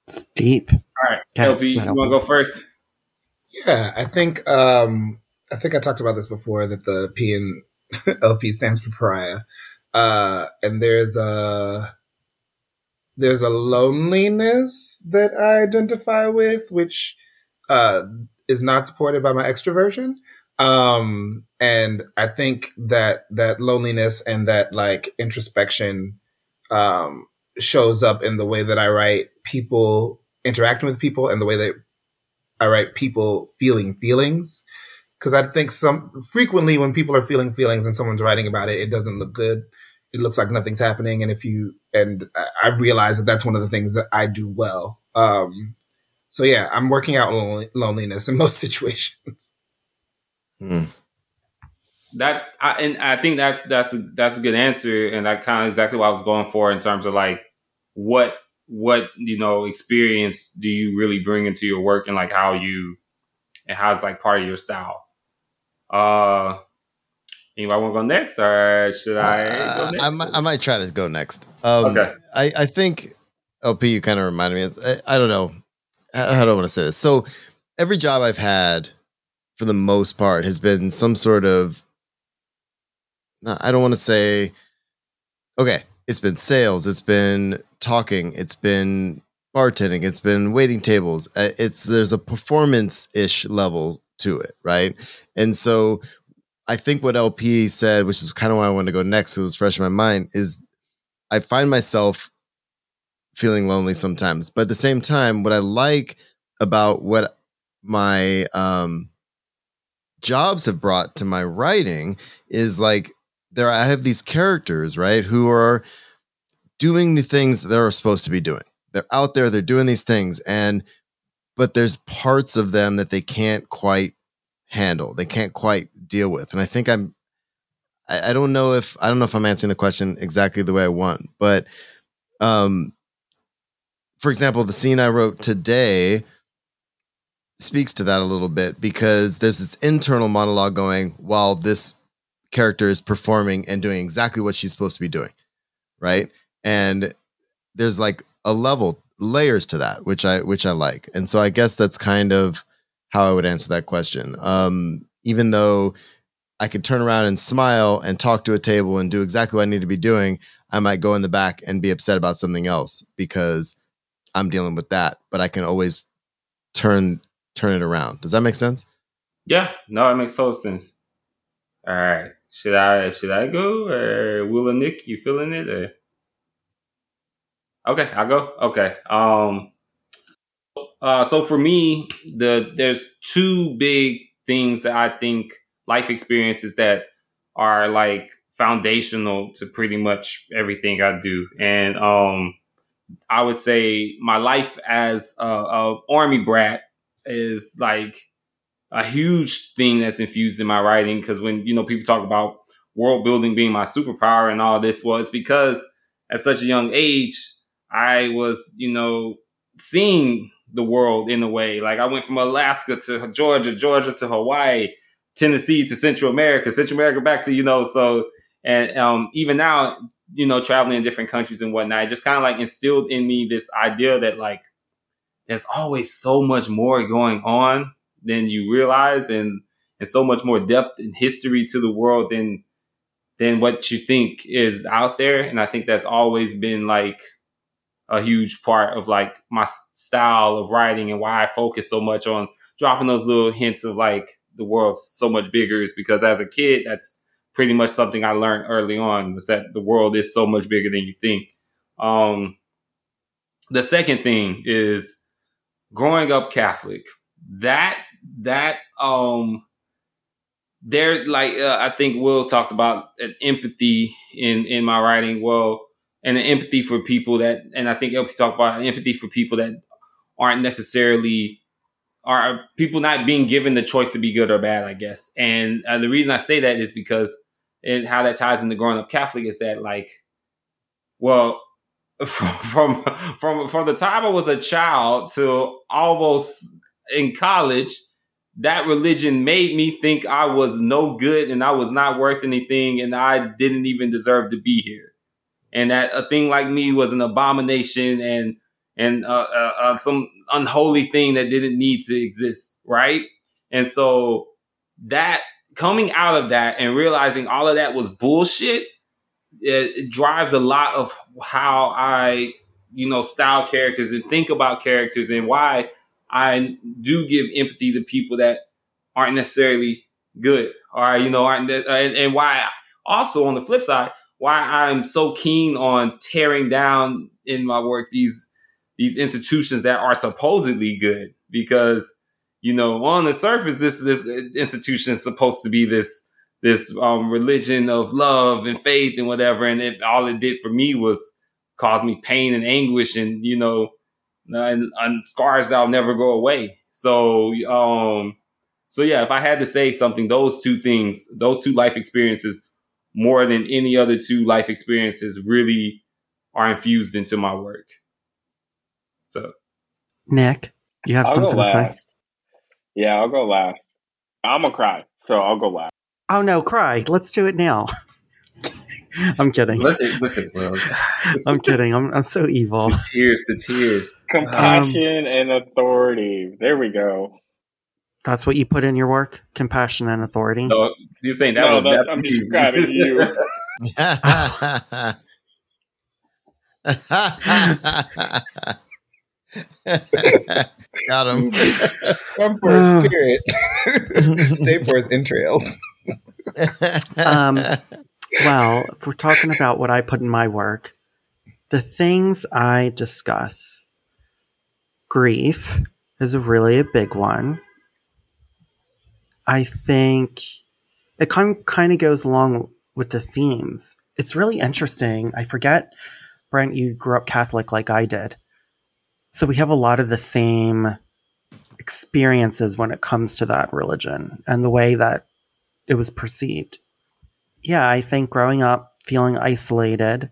It's deep. All right, okay. LP, you want to go first? Yeah, I think um I think I talked about this before that the P and (laughs) LP stands for pariah. Uh, and there's a there's a loneliness that I identify with, which uh, is not supported by my extroversion. Um, and I think that that loneliness and that like introspection um, shows up in the way that I write people interacting with people and the way that I write people feeling feelings. Cause I think some frequently when people are feeling feelings and someone's writing about it, it doesn't look good it looks like nothing's happening. And if you, and I've realized that that's one of the things that I do well. Um, so yeah, I'm working out loneliness in (laughs) most situations. Hmm. That I, and I think that's that's a, that's a good answer, and that kind of exactly what I was going for in terms of like what what you know experience do you really bring into your work and like how you and how it's like part of your style. Uh, Anybody want to go next, or should I uh, go next? I, might, I might try to go next. Um, okay. I, I think LP, you kind of reminded me. Of, I, I don't know. How, do I want to say this? So every job I've had, for the most part, has been some sort of. I don't want to say. Okay, it's been sales. It's been talking. It's been bartending. It's been waiting tables. Uh, it's there's a performance ish level to it, right? And so I think what LP said, which is kind of why I wanted to go next, it was fresh in my mind, is I find myself feeling lonely sometimes. But at the same time, what I like about what my um, jobs have brought to my writing is like there I have these characters, right, who are doing the things they're supposed to be doing. They're out there, they're doing these things, and but there's parts of them that they can't quite handle. They can't quite deal with. And I think I'm I, I don't know if I don't know if I'm answering the question exactly the way I want, but um for example, the scene I wrote today speaks to that a little bit because there's this internal monologue going while this character is performing and doing exactly what she's supposed to be doing. Right. And there's like a level layers to that, which I which I like. And so I guess that's kind of how I would answer that question. Um, even though I could turn around and smile and talk to a table and do exactly what I need to be doing, I might go in the back and be upset about something else because I'm dealing with that. But I can always turn turn it around. Does that make sense? Yeah, no, it makes total sense. All right, should I should I go or Will and Nick? You feeling it? Or? Okay, I'll go. Okay. Um, uh, so for me, the there's two big things that I think life experiences that are like foundational to pretty much everything I do. And um, I would say my life as a, a army brat is like a huge thing that's infused in my writing. Because when you know people talk about world building being my superpower and all this, well, it's because at such a young age I was you know seeing the world in a way. Like I went from Alaska to Georgia, Georgia to Hawaii, Tennessee to Central America, Central America back to you know so and um, even now you know traveling in different countries and whatnot, it just kind of like instilled in me this idea that like there's always so much more going on than you realize and and so much more depth and history to the world than than what you think is out there. And i think that's always been like a huge part of like my style of writing and why I focus so much on dropping those little hints of like the world's so much bigger is because as a kid, that's pretty much something I learned early on was that the world is so much bigger than you think. Um, the second thing is growing up Catholic. That that um there like uh, I think Will talked about an empathy in in my writing. Well, and an empathy for people that, and I think LP talked about empathy for people that aren't necessarily are people not being given the choice to be good or bad, I guess. And uh, the reason I say that is because, and how that ties into growing up Catholic is that like, well, (laughs) from from from the time I was a child to almost in college, that religion made me think I was no good and I was not worth anything and I didn't even deserve to be here and that a thing like me was an abomination and and uh, uh, uh, some unholy thing that didn't need to exist, right? And so that coming out of that and realizing all of that was bullshit, it, drives a lot of how I, you know, style characters and think about characters and why I do give empathy to people that aren't necessarily good or you know aren't and, and why also on the flip side why I'm so keen on tearing down in my work these these institutions that are supposedly good because you know on the surface this this institution is supposed to be this this um, religion of love and faith and whatever and it, all it did for me was cause me pain and anguish and you know and, and scars that'll never go away so um so yeah if i had to say something those two things those two life experiences more than any other two life experiences really are infused into my work. So, Nick, you have I'll something to say? Last. Yeah, I'll go last. I'm gonna cry, so I'll go last. Oh no, cry. Let's do it now. (laughs) I'm kidding. look at look at Will. (laughs) I'm kidding. I'm I'm so evil. The tears, the tears. Compassion um, and authority. There we go. That's what you put in your work? Compassion and authority. No, you're saying that No, was that's- that's I'm me. describing you. (laughs) Got him. (laughs) Come for Uh. his spirit. (laughs) Stay for his entrails. (laughs) Um, Well, if we're talking about what I put in my work, the things I discuss, grief is really a big one. I think it kind kind of goes along with the themes. It's really interesting. I forget, Brent, you grew up Catholic like I did. So we have a lot of the same experiences when it comes to that religion and the way that it was perceived. Yeah, I think growing up feeling isolated.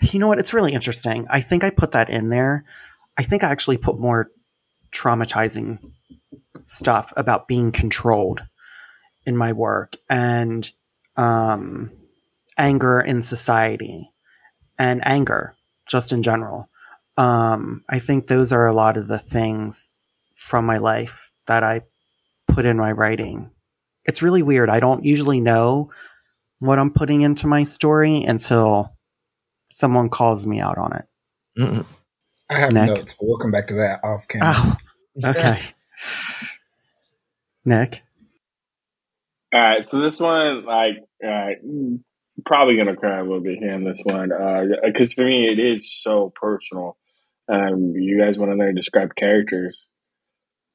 You know what? It's really interesting. I think I put that in there. I think I actually put more traumatizing stuff about being controlled in my work and um, anger in society and anger just in general. Um, I think those are a lot of the things from my life that I put in my writing. It's really weird. I don't usually know what I'm putting into my story until someone calls me out on it. Mm-mm. I have Nick? notes, but we'll come back to that off camera. Oh, (laughs) okay. Nick? All right, so this one, like, uh, probably gonna cry a little bit here in this one, because for me it is so personal. Um, you guys want to know describe characters,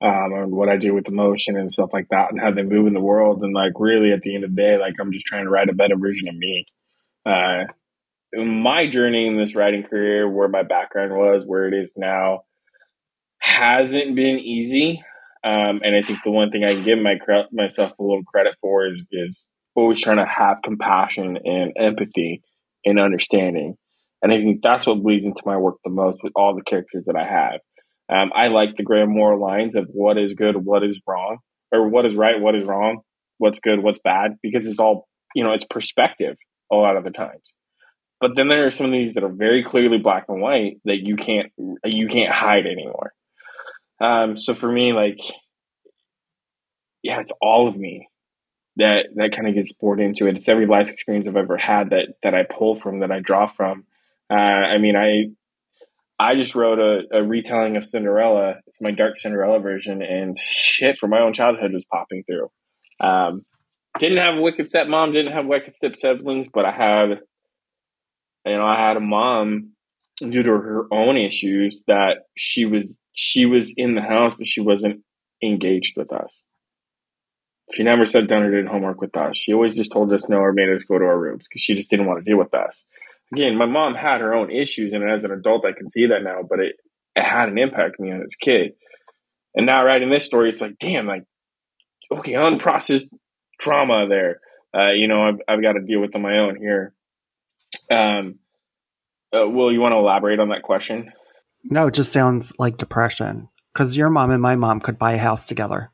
um, and what I do with emotion and stuff like that, and how they move in the world, and like really at the end of the day, like I'm just trying to write a better version of me. Uh, my journey in this writing career, where my background was, where it is now, hasn't been easy. Um, and I think the one thing I can give my myself a little credit for is is always trying to have compassion and empathy and understanding. And I think that's what bleeds into my work the most with all the characters that I have. Um, I like the grand moral lines of what is good, what is wrong, or what is right, what is wrong, what's good, what's bad, because it's all, you know, it's perspective a lot of the times. But then there are some of these that are very clearly black and white that you can't you can't hide anymore. Um, so for me, like, yeah, it's all of me that that kind of gets poured into it. It's every life experience I've ever had that that I pull from, that I draw from. Uh, I mean, I I just wrote a, a, retelling of Cinderella. It's my dark Cinderella version, and shit from my own childhood was popping through. Um, didn't have a wicked stepmom, didn't have wicked step siblings, but I had, you know, I had a mom due to her own issues that she was she was in the house, but she wasn't engaged with us. She never sat down and did homework with us. She always just told us no or made us go to our rooms because she just didn't want to deal with us. Again, my mom had her own issues, and as an adult, I can see that now, but it, it had an impact on me as a kid. And now, writing this story, it's like, damn, like, okay, unprocessed trauma there. Uh, you know, I've, I've got to deal with on my own here. Um, uh, Will, you want to elaborate on that question? No, it just sounds like depression because your mom and my mom could buy a house together.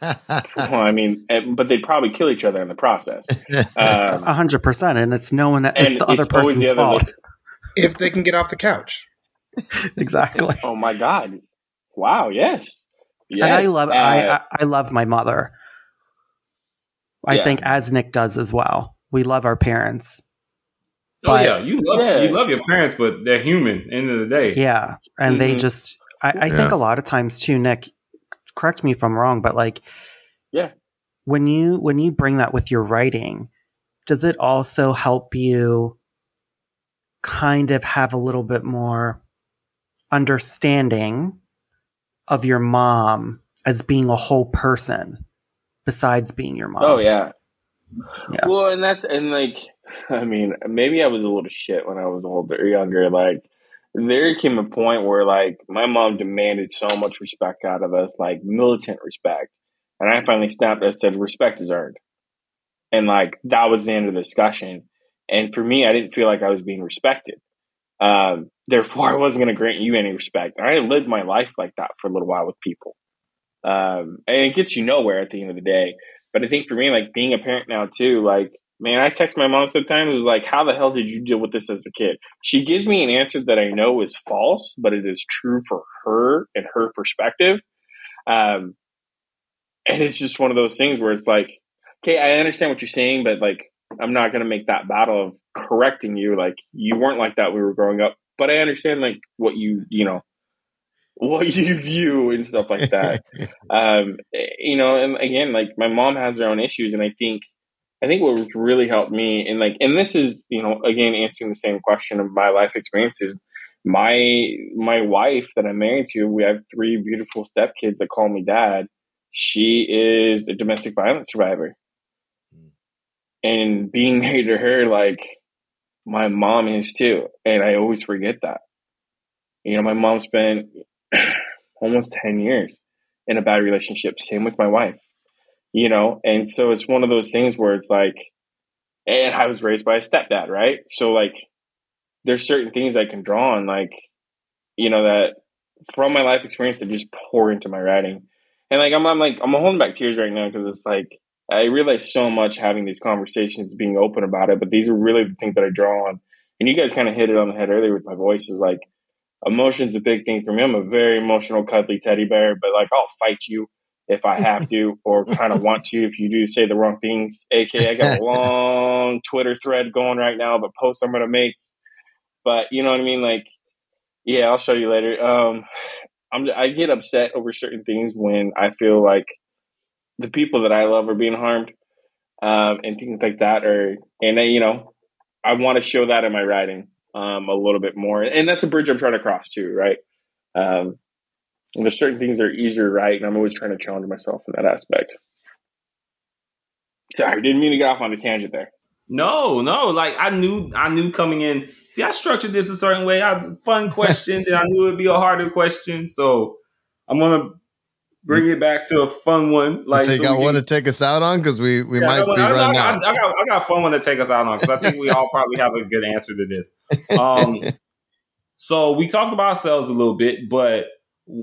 Well, I mean, but they'd probably kill each other in the process. Um, (laughs) a hundred percent, and it's no one. It's the other person's the other fault. if they can get off the couch. (laughs) exactly. Oh my god! Wow. Yes. Yes. And I love. Uh, I, I love my mother. I yeah. think as Nick does as well. We love our parents. oh yeah, you love yeah. you love your parents, but they're human. End of the day. Yeah, and mm-hmm. they just. I, I yeah. think a lot of times too, Nick correct me if I'm wrong, but like, yeah, when you when you bring that with your writing, does it also help you kind of have a little bit more understanding of your mom as being a whole person besides being your mom? Oh yeah. Yeah. Well, and that's and like (laughs) I mean, maybe I was a little shit when I was older, younger. Like there came a point where like my mom demanded so much respect out of us, like militant respect. And I finally snapped and said, respect is earned. And like that was the end of the discussion. And for me, I didn't feel like I was being respected. Um, therefore, (laughs) I wasn't going to grant you any respect. And I lived my life like that for a little while with people. Um, and it gets you nowhere at the end of the day. But I think for me, like being a parent now too, like Man, I text my mom sometimes. It was like, "How the hell did you deal with this as a kid?" She gives me an answer that I know is false, but it is true for her and her perspective. Um, and it's just one of those things where it's like, okay, I understand what you're saying, but like, I'm not going to make that battle of correcting you. Like, you weren't like that when we were growing up, but I understand like what you, you know, what (laughs) you view and stuff like that. (laughs) um, you know, and again, like my mom has her own issues, and I think I think what really helped me, and like, and this is, you know, again answering the same question of my life experiences. My my wife that I'm married to, we have three beautiful stepkids that call me dad. She is a domestic violence survivor, mm. and being (laughs) married to her, like my mom is too, and I always forget that. You know, my mom spent (clears throat) almost ten years in a bad relationship. Same with my wife you know? And so it's one of those things where it's like, and I was raised by a stepdad, right? So like, there's certain things I can draw on, like, you know, that from my life experience that just pour into my writing. And like, I'm, I'm like, I'm holding back tears right now because it's like, I realize so much having these conversations, being open about it, but these are really the things that I draw on. And you guys kind of hit it on the head earlier with my voice is like, emotion's a big thing for me. I'm a very emotional, cuddly teddy bear, but like, I'll fight you if I have to or (laughs) kind of want to if you do say the wrong things. AK, I got a (laughs) long Twitter thread going right now, but post I'm gonna make. But you know what I mean? Like, yeah, I'll show you later. Um, I'm I get upset over certain things when I feel like the people that I love are being harmed, um, and things like that. Or and then, you know, I want to show that in my writing um, a little bit more, and that's a bridge I'm trying to cross too, right? Um, and there's certain things that are easier right, and I'm always trying to challenge myself in that aspect. Sorry, didn't mean to get off on a tangent there. No, no. Like I knew, I knew coming in. See, I structured this a certain way. I fun question, and I knew it'd be a harder question. So I'm gonna bring it back to a fun one. Like, so you so got we one can- to take us out on because we we Yeah, might I be I, running I, out. got, I, got, I got a fun one to take us out on because I think we all probably have a good answer to this. Um, (laughs) so we talked about ourselves a little bit, but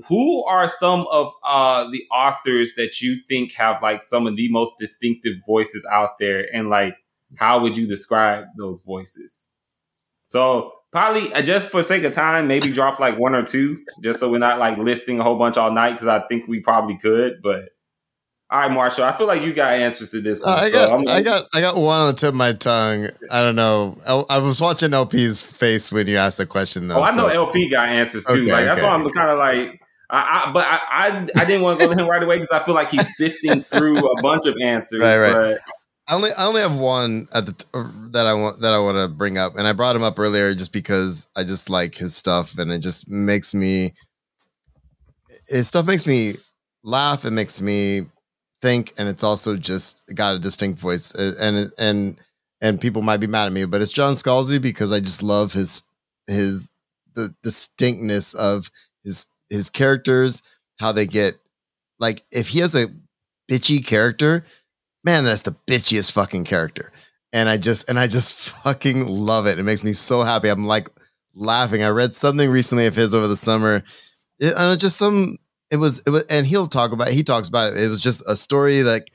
who are some of uh, the authors that you think have like some of the most distinctive voices out there, and like how would you describe those voices? So probably uh, just for sake of time, maybe drop like one or two, just so we're not like listing a whole bunch all night because I think we probably could, but. All right, Marshall. I feel like you got answers to this one. I so got, I'm- I got, I got one on the tip of my tongue. I don't know. I was watching LP's face when you asked the question, though. Oh, I know so- LP got answers too. Okay, like that's okay. why I'm kind of like, I, I but I, I, I didn't want to go to him right away because I feel like he's sifting through a bunch of answers. Right, right. But I only, I only have one at the t- uh, that I want that I want to bring up, and I brought him up earlier just because I just like his stuff, and it just makes me. His stuff makes me laugh. It makes me think, and it's also just got a distinct voice, uh, and and and people might be mad at me, but it's John Scalzi because I just love his his the distinctness of his his characters, how they get like if he has a bitchy character, man, that's the bitchiest fucking character. And I just and I just (laughs) fucking love it. It makes me so happy. I'm like laughing. I read something recently of his over the summer. It, uh, just some it was it was and he'll talk about he talks about it. It was just a story like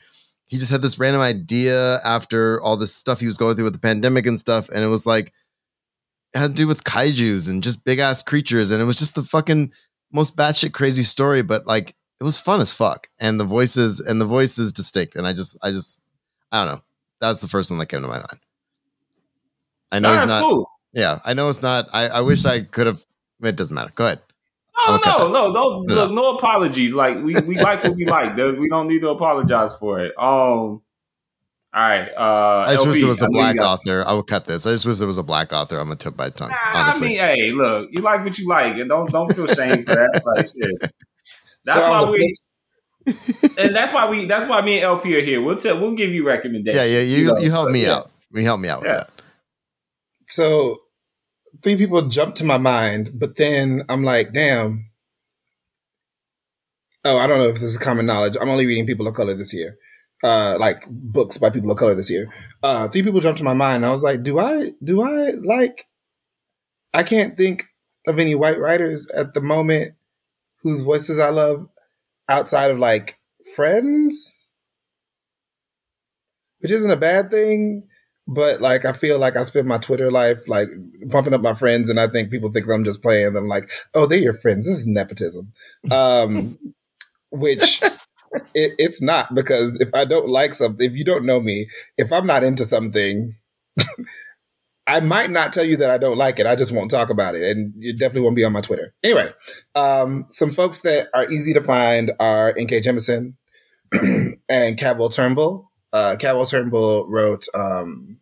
he just had this random idea after all this stuff he was going through with the pandemic and stuff. And it was like it had to do with kaijus and just big ass creatures. And it was just the fucking most batshit crazy story, but like it was fun as fuck. And the voices and the voice is distinct. And I just I just I don't know. That's the first one that came to my mind. I know that's not cool. yeah, I know it's not I, I wish I could have it doesn't matter. Go ahead. No, Okay. no, no, no. Yeah. Look, no apologies. Like we, we like what we like. We don't need to apologize for it. Um. All right. Uh, I just wish LB, there was I a know you black author. I would cut this. I just wish there was a black author. I'm gonna tip my tongue. Nah, I mean, hey, look, you like what you like, and don't don't feel shame for that. Like, shit. (laughs) That's So why we, and that's why we, that's why me and LP are here. We'll tell, we'll give you recommendations. yeah, yeah, you know, you help so, me yeah. out. You help me out with Yeah. that. So three people jumped to my mind, but then I'm like, damn. Oh, I don't know if this is common knowledge. I'm only reading People of Color this year. Uh, like books by people of color this year. Uh, three people jumped to my mind. I was like, do I, do I like, I can't think of any white writers at the moment whose voices I love outside of like friends, which isn't a bad thing but like I feel like I spend my Twitter life like pumping up my friends, and I think people think I'm just playing them. Like, oh, they're your friends. This is nepotism, um, (laughs) which it, it's not because if I don't like something, if you don't know me, if I'm not into something. (laughs) I might not tell you that I don't like it. I just won't talk about it, and you definitely won't be on my Twitter. Anyway, um, some folks that are easy to find are N.K. Jemisin (clears throat) and Cadwell Turnbull uh, Turnbull wrote um,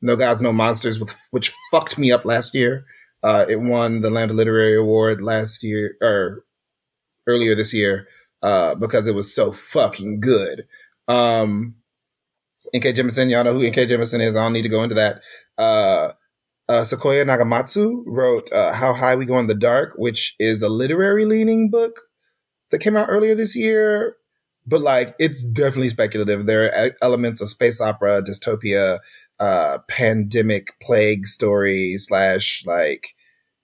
"No Gods, No Monsters," with, which fucked me up last year. Uh, it won the Lambda Literary Award last year or earlier this year uh, because it was so fucking good. Um, N.K. Jemisin, y'all know who N.K. Jemisin is. I don't need to go into that. Uh, uh, Sequoia Nagamatsu wrote uh, "How High We Go in the Dark," which is a literary leaning book that came out earlier this year but like it's definitely speculative. There are elements of space opera, dystopia, uh, pandemic plague story slash like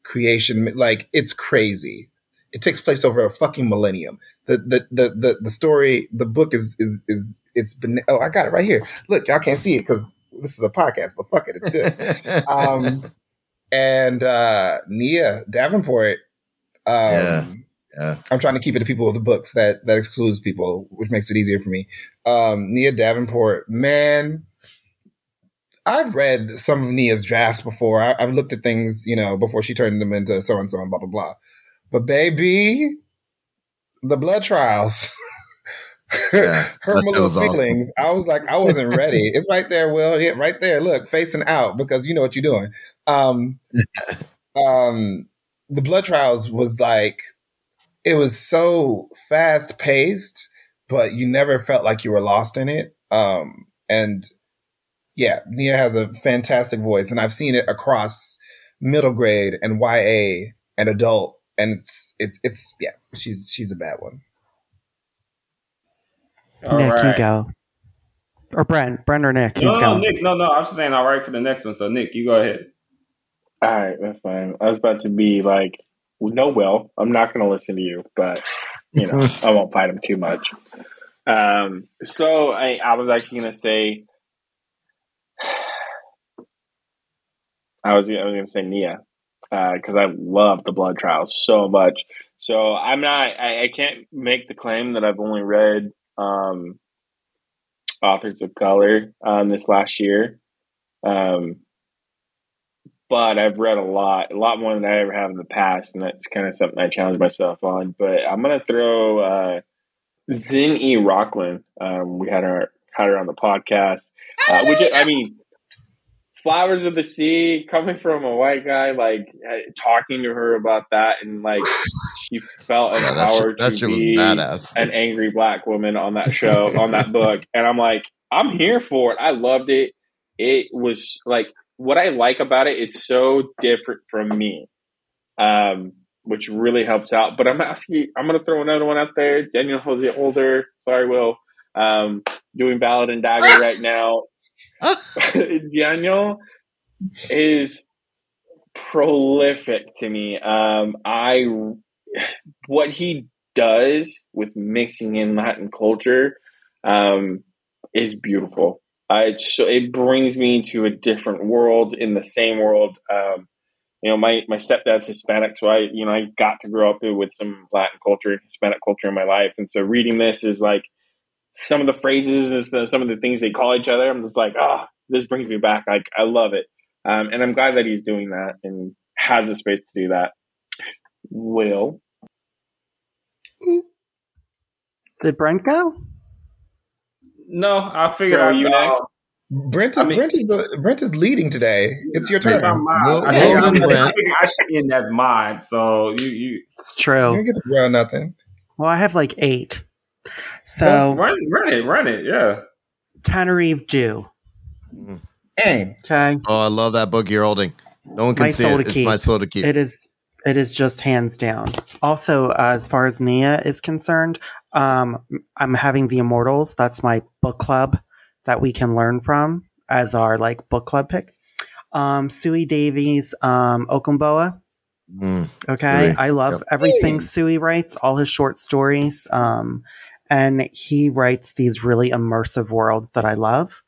creation. Like it's crazy. It takes place over a fucking millennium. The the the the, the story, the book is is is it's been. Oh, I got it right here. Look, y'all can't see it because this is a podcast, but fuck it, it's good. (laughs) um, and uh, Nia Davenport. Um, Yeah. Yeah. I'm trying to keep it to people with the books that that excludes people, which makes it easier for me. Um, Nia Davenport, man, I've read some of Nia's drafts before. I, I've looked at things, you know, before she turned them into so and so and blah blah blah. But baby, the blood trials. (laughs) Yeah, Her little was awesome. I was like, I wasn't ready. it's right there, Will. Yeah, right there. Look, facing out because you know what you're doing. Um, (laughs) um, the blood trials was like it was so fast paced, but you never felt like you were lost in it. Um, and Yeah, Nia has a fantastic voice, and I've seen it across middle grade and YA and adult, and it's it's it's yeah, she's she's a bad one. All Nick, right. you go. Or Brent, Brent or Nick, who's No, no, going? Nick. No, no. I'm just saying all right for the next one. So Nick, you go ahead. All right, that's fine. I was about to be like, no, Will, I'm not going to listen to you, but you know, (laughs) I won't fight him too much. Um, so I, I was actually going to say, I was, I was going to say Nia because I love the Blood Trials so much. So I'm not, I, I can't make the claim that I've only read um, authors of color um, this last year. Um, but I've read a lot, a lot more than I ever have in the past, and that's kind of something I challenge myself on. But I'm gonna throw uh, Zin E. Rocklyn. Um, we had her had her on the podcast, uh, which I mean, Flowers of the Sea, coming from a white guy, like uh, talking to her about that, and like she felt (sighs) Yeah, that, shit, empowered that to shit was be badass. an angry black woman on that show on that (laughs) book and i'm like i'm here for it i loved it it was like what i like about it it's so different from me um which really helps out. But i'm asking i'm gonna throw another one out there. Daniel jose older. Sorry will. Um doing ballad and dagger right now. (laughs) Daniel is prolific to me. Um i what he does with mixing in Latin culture um, is beautiful. It's so, it brings me to a different world in the same world. Um, you know, my, my stepdad's Hispanic, so I you know I got to grow up with some Latin culture Hispanic culture in my life, and so reading this is like some of the phrases and some of the things they call each other. I'm just like, ah, this brings me back. Like I love it, um, and I'm glad that he's doing that and has the space to do that. Will Did Brent go? No, I figured Are I'd you next? Brent is I mean- Brent is the, Brent is leading today. It's your It's turn. on mine. Well, I, well figured, I, then, figured, I Brent. figured (laughs) I should end as mine. So you you It's You true. don't get to dwell nothing. Well, I have like eight. well, So run run it, run it. Yeah. Tananarive Due. Dang. Okay. Oh, I love that book you're holding. No one can My see it. It's keep. my soul to keep. It is it is just hands down. Also, uh, as far as Nia is concerned, um, I'm having the Immortals. That's my book club that we can learn from as our like book club pick. Um, Suyi Davies, um, Okungbowa. Mm. Okay, Suyi. I love Yep. everything Suyi writes, all his short stories, um, and he writes these really immersive worlds that I love.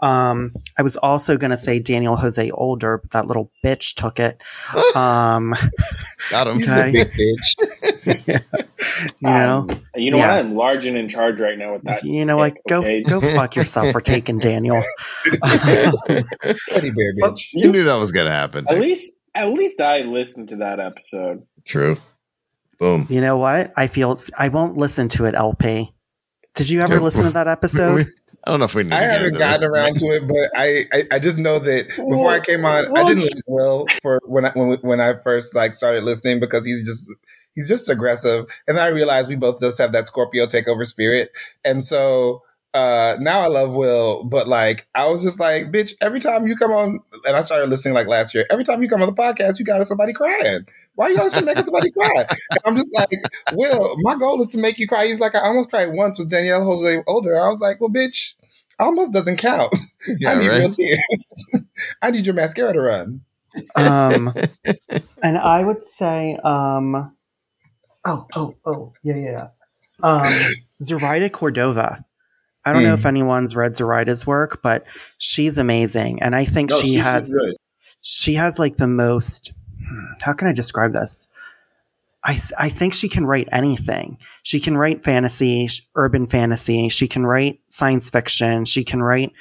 Um, I was also going to say Daniel Jose Older, but that little bitch took it. (laughs) Um, Got him. He's Okay. a big bitch. (laughs) you know, Um, you know Yeah. what? I'm large and in charge right now with that. you know, like pick, go go (laughs) fuck yourself for taking Daniel. Teddy bear bitch. You knew that was gonna happen. At least, at least I listened to that episode. True. Boom. you know what? I feel I won't listen to it. LP. Did you ever Yeah, listen to that episode? I don't know if we need I to haven't into gotten around to it, but I, I, I just know that before I came on, I didn't listen well for when I when, when I first like started listening because he's just he's just aggressive, and I realized we both just have that Scorpio takeover spirit, and so uh now I love Will, but like I was just like, bitch, every time you come on, and I started listening like last year, every time you come on the podcast, you got somebody crying. Why are you always gonna make somebody cry? (laughs) And I'm just like, Will, my goal is to make you cry. He's like, I almost cried once with Daniel Jose Older. I was like, well, bitch, almost doesn't count. (laughs) Yeah, I need right? real tears. (laughs) I need your mascara to run. um, and I would say, um, oh, oh, oh, yeah, yeah. Um, Zoraida Cordova. I don't know Hmm. if anyone's read Zoraida's work, but she's amazing, and I think No, she has good. she has like the most. hmm, How can I describe this? I, I think she can write anything. She can write fantasy, urban fantasy. She can write science fiction. She can write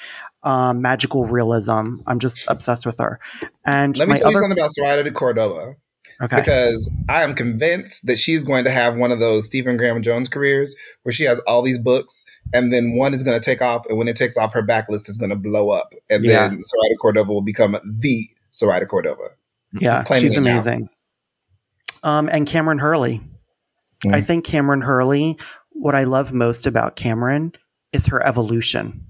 um, magical realism. I'm just obsessed with her. And Let me tell you something about Zoraida Cordova okay. because I am convinced that she's going to have one of those Stephen Graham Jones careers where she has all these books and then one is going to take off, and when it takes off, her backlist is going to blow up, and Yeah. then Zoraida Cordova will become the Zoraida Cordova. Yeah, she's amazing. Um, and Kameron Hurley. Mm. I think Kameron Hurley, what I love most about Kameron is her evolution.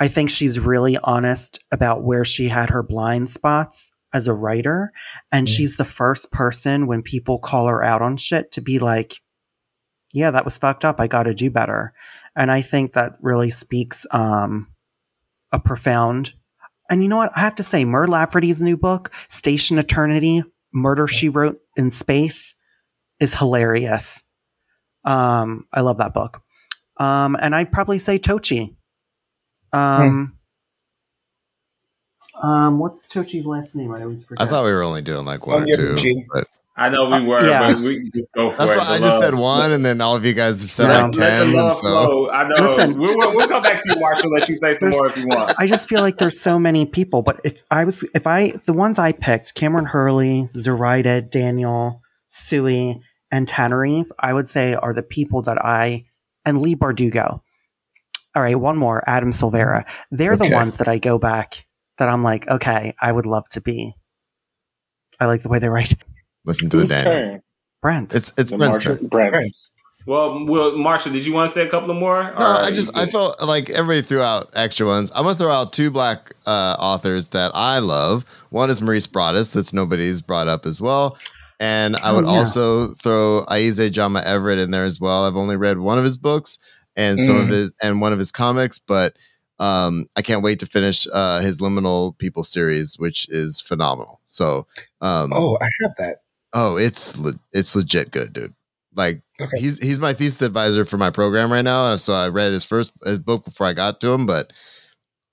I think she's really honest about where she had her blind spots as a writer. And Mhm. she's the first person when people call her out on shit to be like, yeah, that was fucked up. I got to do better. And I think that really speaks um, a profound. And you know what? I have to say, Mur Lafferty's new book, Station Eternity Murder She Wrote in Space, is hilarious. Um, I love that book. Um, and I'd probably say Tochi. Um, um, what's Tochi's last name? I always forget. I thought we were only doing like one or two. But I know we were, Yeah. but we can just go for that's it. why The I just said one, and then all of you guys have said No. like Let the ten. Love so flow. I know. Listen. We'll, we'll, we'll come back to you, Marshall. Let you say some more if you want. (laughs) I just feel like there's so many people, but if I was, if I, the ones I picked, Kameron Hurley, Zoraida, Daniel, Suyi, and Tananarive, I would say are the people that I, and Leigh Bardugo. All right, one more, Adam Silvera. They're the ones that I go back that I'm like, okay, I would love to be. I like the way they write. listen to the Whose Daniel. turn? Brent. It's it's The Brent's Marshall- turn. Brent. Prince. Well, well, Marshall, did you want to say a couple of more? No, Or I just I felt like everybody threw out extra ones. I'm gonna throw out two black uh, authors that I love. One is Maurice Broaddus, that's nobody's brought up as well. And I Oh, would yeah. also throw Ayize Jama Everett in there as well. I've only read one of his books and some of Mm. his and one of his comics, but um, I can't wait to finish uh, his Liminal People series, which is phenomenal. So, um, Oh, I have that. Oh, it's le- it's legit good, dude. Like Okay. he's he's my thesis advisor for my program right now, and so I read his first his book before I got to him, but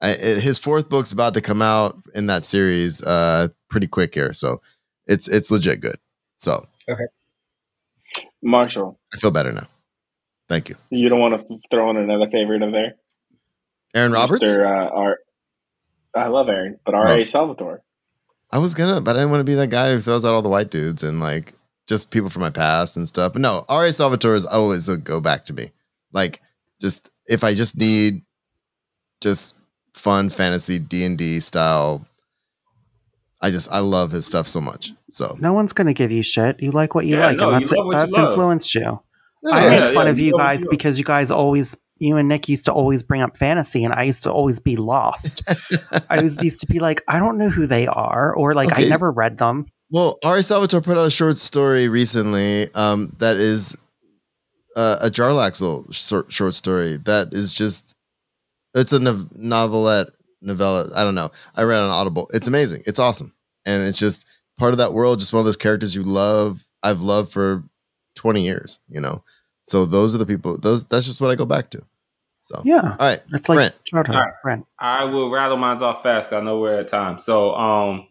I, his fourth book's about to come out in that series, uh, pretty quick here. So it's it's legit good. So okay, Marshall, I feel better now. Thank you, you don't want to throw in another favorite of there? Aaron Roberts. Mr. Uh, R- I love Aaron, but R.A. Oh. Salvatore. I was gonna, but I didn't want to be that guy who throws out all the white dudes and like just people from my past and stuff. But no, R.A. Salvatore is always a go back to me. Like just if I just need just fun fantasy D and D style, I just I love his stuff so much. So no one's going to give you shit. You like what you Yeah, like, no, and you that's, love what you that's love. influenced you. Yeah, I yeah, make yeah, fun of you you guys you because you guys always, you and Nick used to always bring up fantasy, and I used to always be lost. (laughs) I was used to be like, I don't know who they are, or like Okay. I never read them. Well, R.A. Salvatore put out a short story recently um, that is uh, a Jarlaxle short, short story that is just it's a nov- novelette novella. I don't know. I read on Audible. It's amazing. It's awesome, and it's just part of that world. Just one of those characters you love. I've loved for twenty years. You know, so those are the people. Those that's just what I go back to. So Yeah, all right, That's like Brent. childhood. All right. Brent. I will rattle mine off fast. 'cause I know we're at time. So, um,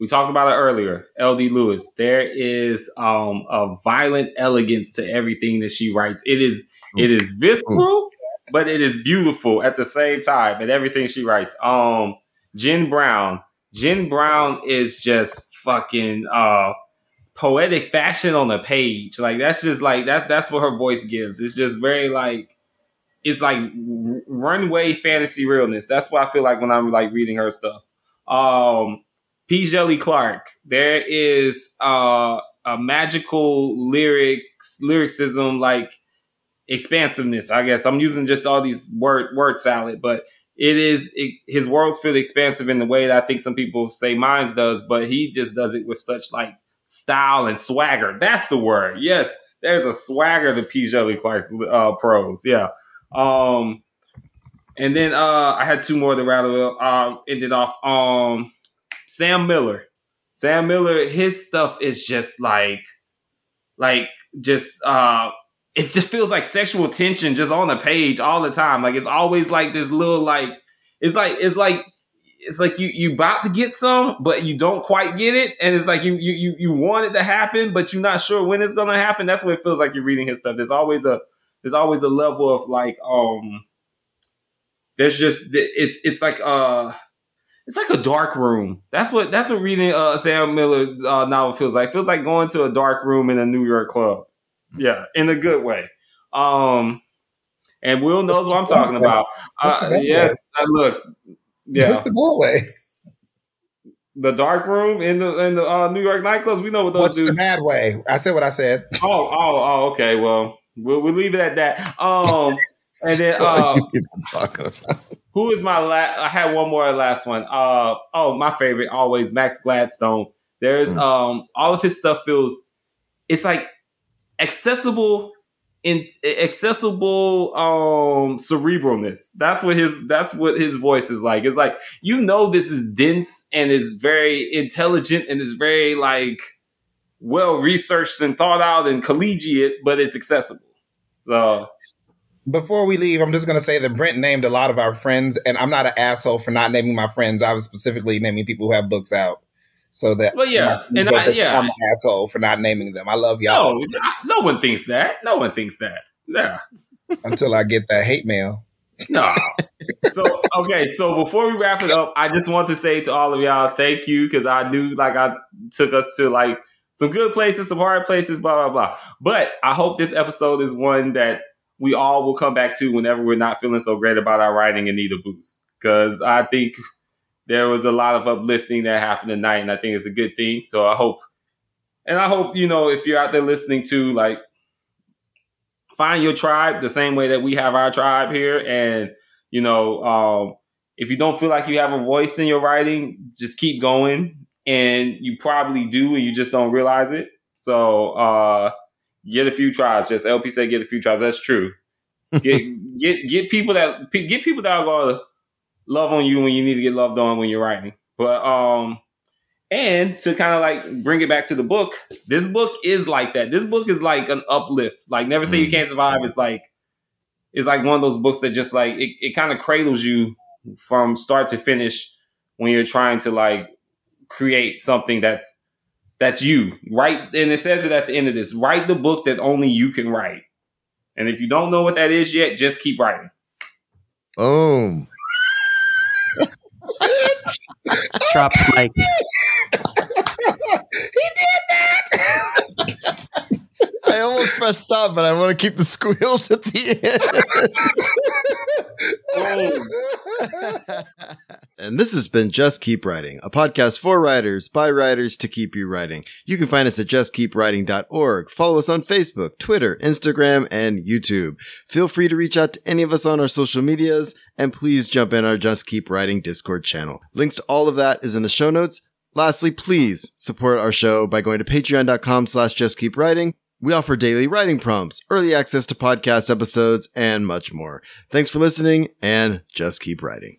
we talked about it earlier. L.D. Lewis. There is um a violent elegance to everything that she writes. It is it is visceral, but it is beautiful at the same time. And everything she writes. Um, Jen Brown. Jen Brown is just fucking uh poetic fashion on the page. Like that's just like that. That's what her voice gives. It's just very like it's like r- runway fantasy realness. That's what I feel like when I'm like reading her stuff. Um, P. Djèlí Clark. There is uh, a magical lyrics, lyricism, like expansiveness. I guess I'm using just all these word word salad, but it is it, his worlds feel expansive in the way that I think some people say mine's does, but he just does it with such like style and swagger. That's the word. Yes, there's a swagger to P. Djèlí Clark's uh, prose. Yeah. Um, and then uh, I had two more to rattle. Uh, ended off. Um, Sam Miller. Sam Miller. His stuff is just like, like just uh, it just feels like sexual tension just on the page all the time. Like it's always like this little like it's like it's like it's like you you about to get some, but you don't quite get it, and it's like you you you you want it to happen, but you're not sure when it's gonna happen. That's what it feels like you're reading his stuff. There's always a there's always a level of like um there's just it's it's like uh it's like a dark room. That's what that's what reading uh Sam Miller uh, novel feels like. It feels like going to a dark room in a New York club. Yeah, in a good way. Um and Will knows what I'm talking about. Uh, yes, uh, look. Yeah, What's the doorway? (laughs) the dark room in the in the uh, New York nightclubs. We know what those What's do. the bad way? I said what I said. (laughs) Oh, oh, oh. Okay. Well, we'll we'll leave it at that. Um, (laughs) and then uh, Who is my last? I had one more last one. Uh oh, my favorite always Max Gladstone. There's Mm. um all of his stuff feels it's like accessible in accessible um cerebralness. That's what his that's what his voice is like. It's like you know this is dense and it's very intelligent and it's very like well researched and thought out and collegiate, but it's accessible. So Before we leave, I'm just going to say that Brent named a lot of our friends, and I'm not an asshole for not naming my friends. I was specifically naming people who have books out. So that Well, yeah, and I- yeah. I'm an asshole for not naming them. I love y'all no, no one thinks that. No one thinks that. Yeah. until I get that hate mail. No. so okay, so before we wrap it up, I just want to say to all of y'all, thank you because I knew like I took us to like some good places, some hard places, blah blah blah. But I hope this episode is one that we all will come back to whenever we're not feeling so great about our writing and need a boost. Because I think there was a lot of uplifting that happened tonight, and I think it's a good thing. So I hope, and I hope you know if you're out there listening to like find your tribe the same way that we have our tribe here. And you know um, if you don't feel like you have a voice in your writing just keep going. And you probably do and you just don't realize it. So uh, get a few tribes. Just lp said get a few tribes. That's true. (laughs) Get get get people that get people that are gonna love on you when you need to get loved on when you're writing but um and to kind of like bring it back to the book, this book is like that. This book is like an uplift. Like Never Say You Mm. Can't Survive is like it's like one of those books that just like it, it kind of cradles you from start to finish when you're trying to like create something that's that's you. Write and it says it at the end of this. Write the book that only you can write. And if you don't know what that is yet, just keep writing. Boom. Drops mic. (laughs) I almost pressed stop, but I want to keep the squeals at the end. and this has been Just Keep Writing, a podcast for writers by writers to keep you writing. You can find us at justkeepwriting.org. Follow us on Facebook, Twitter, Instagram, and YouTube. Feel free to reach out to any of us on our social medias, and please jump in our Just Keep Writing Discord channel. Links to all of that is in the show notes. Lastly, please support our show by going to patreon.com slash justkeepwriting. We offer daily writing prompts, early access to podcast episodes, and much more. Thanks for listening and just keep writing.